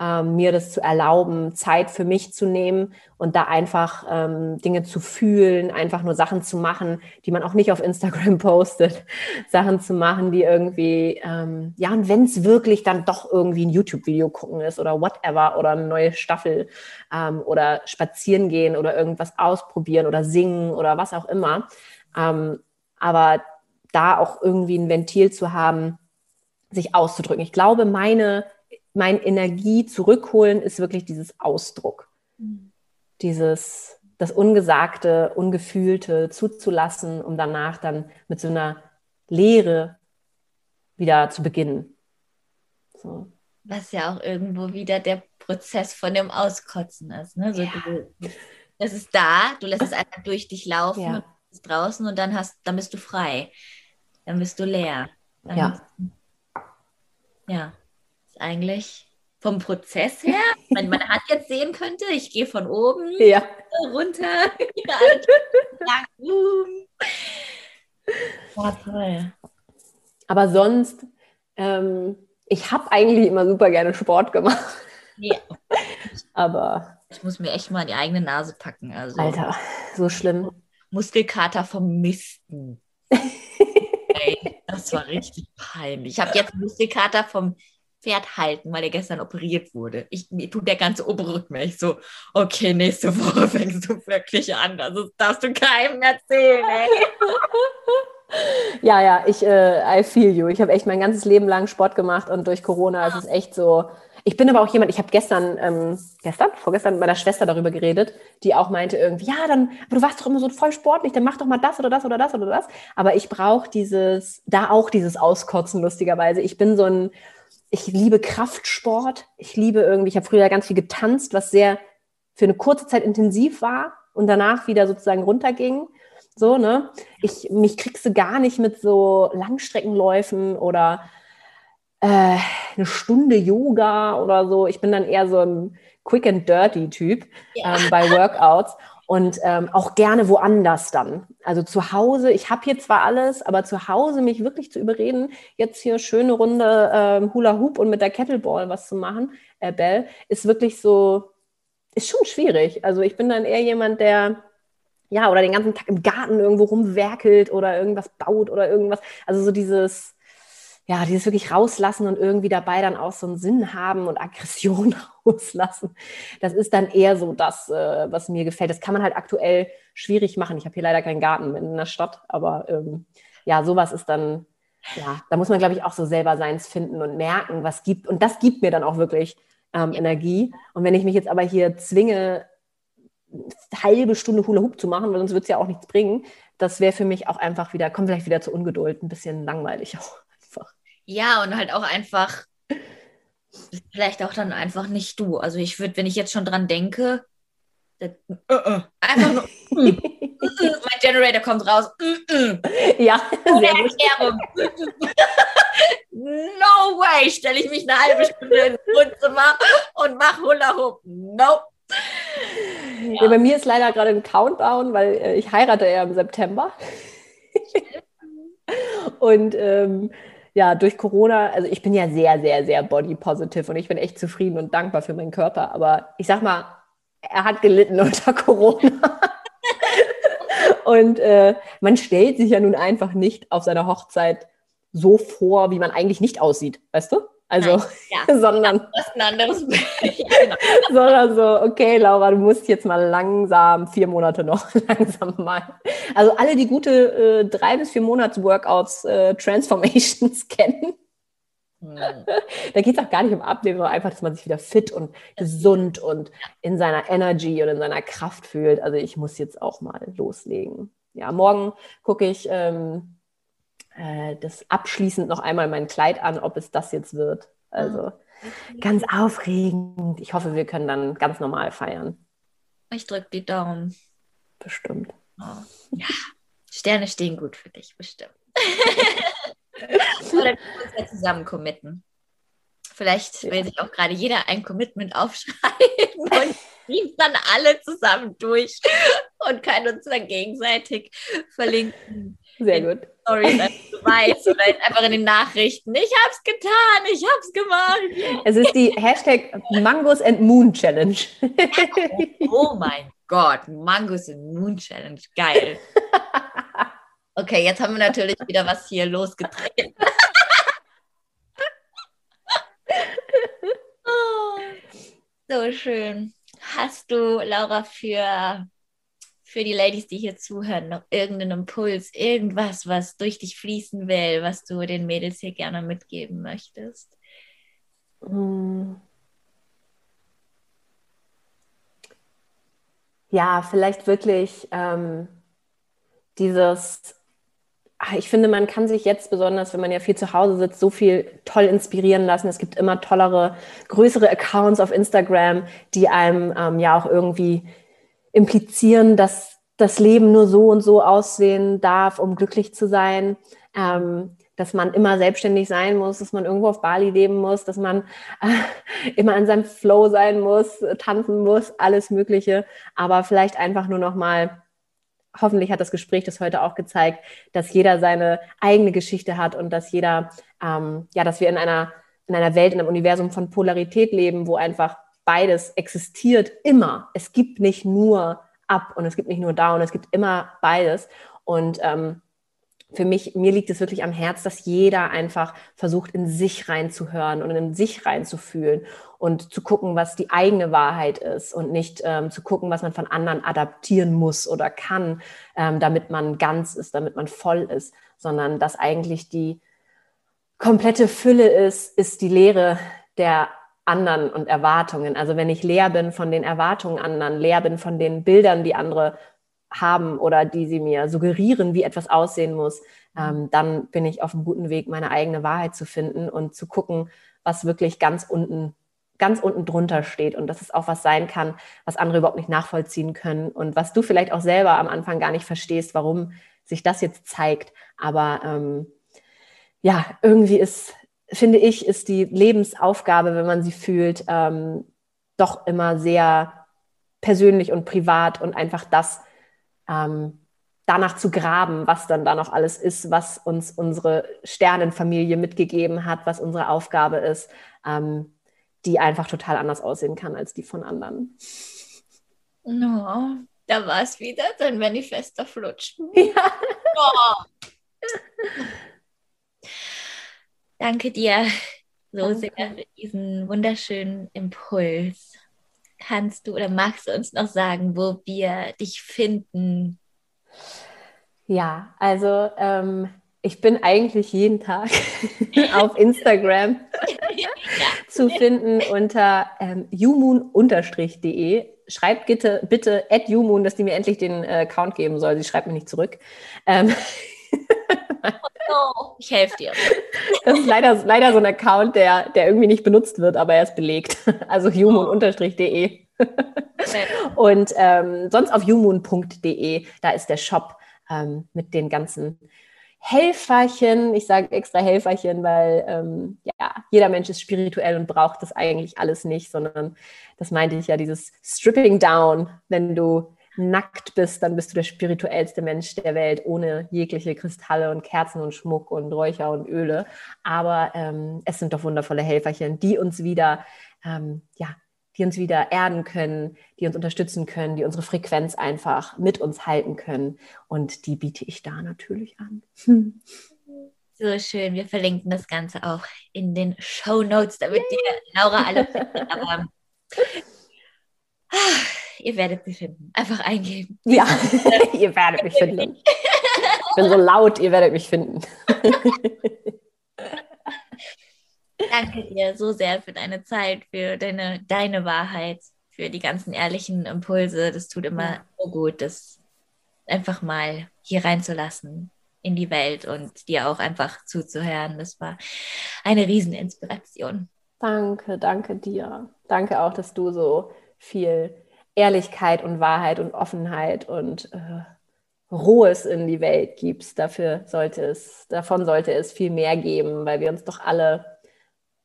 ähm, mir das zu erlauben, Zeit für mich zu nehmen und da einfach ähm, Dinge zu fühlen, einfach nur Sachen zu machen, die man auch nicht auf Instagram postet, Sachen zu machen, die irgendwie, ähm, ja, und wenn es wirklich dann doch irgendwie ein YouTube-Video gucken ist oder whatever oder eine neue Staffel ähm, oder spazieren gehen oder irgendwas ausprobieren oder singen oder was auch immer. Ähm, aber da auch irgendwie ein Ventil zu haben, sich auszudrücken. Ich glaube, meine mein Energie zurückholen ist wirklich dieses Ausdruck. Mhm. Dieses, das Ungesagte, Ungefühlte zuzulassen, um danach dann mit so einer Leere wieder zu beginnen. So. Was ja auch irgendwo wieder der Prozess von dem Auskotzen ist. Ne? So, ja. du, das ist da, du lässt es einfach durch dich laufen, ja. ist draußen und dann hast, dann bist du frei. Dann bist du leer. Dann ja. ja eigentlich vom Prozess her, wenn man Hand jetzt sehen könnte, ich gehe von oben ja. runter. ja, toll. Aber sonst, ähm, ich habe eigentlich immer super gerne Sport gemacht. Ja. Aber. Ich muss mir echt mal in die eigene Nase packen. Also. Alter, so schlimm. Muskelkater vom Misten. Ey, das war richtig peinlich. Ich habe jetzt Muskelkater vom Pferd halten, weil er gestern operiert wurde. Ich, mir tut der ganze obere Rücken Ich so, okay, nächste Woche fängst du wirklich an. Das darfst du keinem erzählen, ey. Ja, ja, ich, äh, I feel you. Ich habe echt mein ganzes Leben lang Sport gemacht und durch Corona ist es echt so. Ich bin aber auch jemand, ich habe gestern, ähm, gestern, vorgestern mit meiner Schwester darüber geredet, die auch meinte irgendwie, ja, dann, aber du warst doch immer so voll sportlich, dann mach doch mal das oder das oder das oder das. Aber ich brauche dieses, da auch dieses Auskotzen, lustigerweise. Ich bin so ein, ich liebe Kraftsport. Ich liebe irgendwie, ich habe früher ganz viel getanzt, was sehr für eine kurze Zeit intensiv war und danach wieder sozusagen runterging. So, ne? Ich, mich kriegst du gar nicht mit so Langstreckenläufen oder äh, eine Stunde Yoga oder so. Ich bin dann eher so ein Quick and Dirty Typ ja. ähm, bei Workouts und ähm, auch gerne woanders dann. Also zu Hause, ich habe hier zwar alles, aber zu Hause mich wirklich zu überreden, jetzt hier schöne Runde ähm, Hula Hoop und mit der Kettleball was zu machen, äh, Bell, ist wirklich so, ist schon schwierig. Also ich bin dann eher jemand, der ja, oder den ganzen Tag im Garten irgendwo rumwerkelt oder irgendwas baut oder irgendwas. Also so dieses, ja, dieses wirklich rauslassen und irgendwie dabei dann auch so einen Sinn haben und Aggression rauslassen. Das ist dann eher so das, äh, was mir gefällt. Das kann man halt aktuell schwierig machen. Ich habe hier leider keinen Garten in der Stadt, aber ähm, ja, sowas ist dann, ja, da muss man, glaube ich, auch so selber seins finden und merken, was gibt. Und das gibt mir dann auch wirklich ähm, Energie. Und wenn ich mich jetzt aber hier zwinge, halbe Stunde Hula Hoop zu machen, weil sonst wird es ja auch nichts bringen. Das wäre für mich auch einfach wieder, kommt vielleicht wieder zur Ungeduld, ein bisschen langweilig auch einfach. Ja, und halt auch einfach, vielleicht auch dann einfach nicht du. Also ich würde, wenn ich jetzt schon dran denke, das, uh, uh, einfach nur, uh, mein Generator kommt raus. ja, Ohne Erklärung. no way, stelle ich mich eine halbe Stunde ins Wohnzimmer und mache Hula Hoop. Nope. Ja. ja. bei mir ist leider gerade ein Countdown, weil äh, ich heirate ja im September. und ähm, ja, durch Corona, also ich bin ja sehr, sehr, sehr body positive und ich bin echt zufrieden und dankbar für meinen Körper. Aber ich sag mal, er hat gelitten unter Corona. und äh, man stellt sich ja nun einfach nicht auf seiner Hochzeit so vor, wie man eigentlich nicht aussieht, weißt du? Also, ja. sondern, das ist ein anderes genau. sondern so, okay, Laura, du musst jetzt mal langsam, vier Monate noch langsam mal. Also alle, die gute äh, drei bis vier Monats Workouts, äh, Transformations kennen, hm. da geht es auch gar nicht um Abnehmen, sondern einfach, dass man sich wieder fit und gesund und in seiner Energy und in seiner Kraft fühlt. Also ich muss jetzt auch mal loslegen. Ja, morgen gucke ich ähm, äh, das abschließend noch einmal mein Kleid an, ob es das jetzt wird. Also ah, ganz aufregend. Ich hoffe, wir können dann ganz normal feiern. Ich drücke die Daumen. Bestimmt. Oh. Ja, Sterne stehen gut für dich, bestimmt. Oder wir uns ja zusammen committen. Vielleicht will sich auch gerade jeder ein Commitment aufschreiben und ziehen dann alle zusammen durch und können uns dann gegenseitig verlinken. Sehr gut. Stories weiß oder einfach in den Nachrichten. Ich hab's getan, ich hab's gemacht. Es ist die Hashtag Mangos and Moon Challenge. oh mein Gott, Mangos and Moon Challenge, geil. Okay, jetzt haben wir natürlich wieder was hier losgetreten. oh, so schön. Hast du, Laura, für für die Ladies, die hier zuhören, noch irgendeinen Impuls, irgendwas, was durch dich fließen will, was du den Mädels hier gerne mitgeben möchtest? Hm. Ja, vielleicht wirklich ähm, dieses, ah, ich finde, man kann sich jetzt besonders, wenn man ja viel zu Hause sitzt, so viel toll inspirieren lassen. Es gibt immer tollere, größere Accounts auf Instagram, die einem ähm, ja auch irgendwie implizieren, dass das Leben nur so und so aussehen darf, um glücklich zu sein, ähm, dass man immer selbstständig sein muss, dass man irgendwo auf Bali leben muss, dass man äh, immer an seinem Flow sein muss, tanzen muss, alles Mögliche, aber vielleicht einfach nur noch mal hoffentlich hat das Gespräch das heute auch gezeigt, dass jeder seine eigene Geschichte hat und dass jeder, ähm, ja, dass wir in einer, in einer Welt, in einem Universum von Polarität leben, wo einfach beides existiert immer. Es gibt nicht nur up und es gibt nicht nur down, es gibt immer beides. Und ähm, für mich, mir liegt es wirklich am Herz, dass jeder einfach versucht, in sich reinzuhören und in sich reinzufühlen und zu gucken, was die eigene Wahrheit ist und nicht ähm, zu gucken, was man von anderen adaptieren muss oder kann, ähm, damit man ganz ist, damit man voll ist, sondern dass eigentlich die komplette Fülle ist, ist die Lehre der anderen und Erwartungen. Also wenn ich leer bin von den Erwartungen anderen, leer bin von den Bildern, die andere haben oder die sie mir suggerieren, wie etwas aussehen muss, ähm, dann bin ich auf einem guten Weg, meine eigene Wahrheit zu finden und zu gucken, was wirklich ganz unten ganz unten drunter steht und dass es auch was sein kann, was andere überhaupt nicht nachvollziehen können und was du vielleicht auch selber am Anfang gar nicht verstehst, warum sich das jetzt zeigt. Aber ähm, ja, irgendwie ist, finde ich, ist die Lebensaufgabe, wenn man sie fühlt, ähm, doch immer sehr persönlich und privat und einfach das ähm, danach zu graben, was dann da noch alles ist, was uns unsere Sternenfamilie mitgegeben hat, was unsere Aufgabe ist, ähm, die einfach total anders aussehen kann als die von anderen. No, da war es wieder, dein Manifester flutscht. Ja. Oh. Danke dir so Danke. sehr für diesen wunderschönen Impuls. Kannst du oder magst du uns noch sagen, wo wir dich finden? Ja, also ähm, ich bin eigentlich jeden Tag auf Instagram ja. zu finden unter ähm, jumun-de. Schreibt bitte, bitte at jumun, dass die mir endlich den äh, Account geben soll. Sie schreibt mir nicht zurück. Ähm, ich helfe dir. Das ist leider, leider so ein Account, der, der irgendwie nicht benutzt wird, aber er ist belegt. Also jumun-de. Und ähm, sonst auf jumun.de, da ist der Shop ähm, mit den ganzen Helferchen. Ich sage extra Helferchen, weil ähm, ja, jeder Mensch ist spirituell und braucht das eigentlich alles nicht, sondern das meinte ich ja, dieses Stripping Down, wenn du nackt bist, dann bist du der spirituellste Mensch der Welt, ohne jegliche Kristalle und Kerzen und Schmuck und Räucher und Öle. Aber ähm, es sind doch wundervolle Helferchen, die uns wieder ähm, ja, die uns wieder erden können, die uns unterstützen können, die unsere Frequenz einfach mit uns halten können. Und die biete ich da natürlich an. So schön. Wir verlinken das Ganze auch in den Show Notes, damit ihr Laura alle. Aber ah, ihr werdet sie finden. Einfach eingeben. Ja, ihr werdet mich finden. Ich bin so laut, ihr werdet mich finden. Danke dir so sehr für deine Zeit, für deine, deine Wahrheit, für die ganzen ehrlichen Impulse. Das tut immer ja. so gut, das einfach mal hier reinzulassen in die Welt und dir auch einfach zuzuhören. Das war eine Rieseninspiration. Danke, danke dir. Danke auch, dass du so viel Ehrlichkeit und Wahrheit und Offenheit und äh, Rohes in die Welt gibst. Dafür sollte es, davon sollte es viel mehr geben, weil wir uns doch alle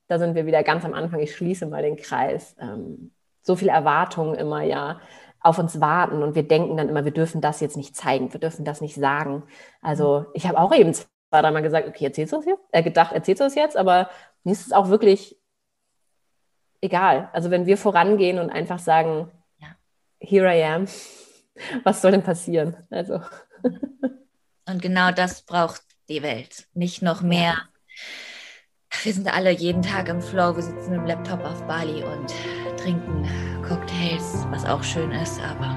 da sind wir wieder ganz am Anfang, ich schließe mal den Kreis, ähm, so viel Erwartungen immer ja auf uns warten und wir denken dann immer, wir dürfen das jetzt nicht zeigen, wir dürfen das nicht sagen. Also ich habe auch eben zwei, dreimal gesagt, okay, erzählst du es jetzt? Äh, gedacht, erzählst du es jetzt, aber mir ist es auch wirklich egal. Also wenn wir vorangehen und einfach sagen. Here I am, was soll denn passieren? Also. Und genau das braucht die Welt. Nicht noch mehr. Wir sind alle jeden Tag im Flow. Wir sitzen dem Laptop auf Bali und trinken Cocktails, was auch schön ist, aber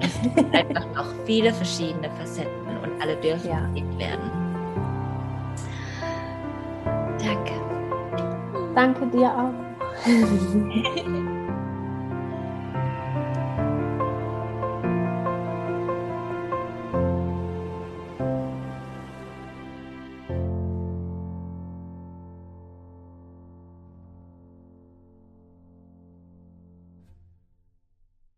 es gibt einfach noch viele verschiedene Facetten und alle dürfen ja. gelebt werden. Danke. Danke dir auch.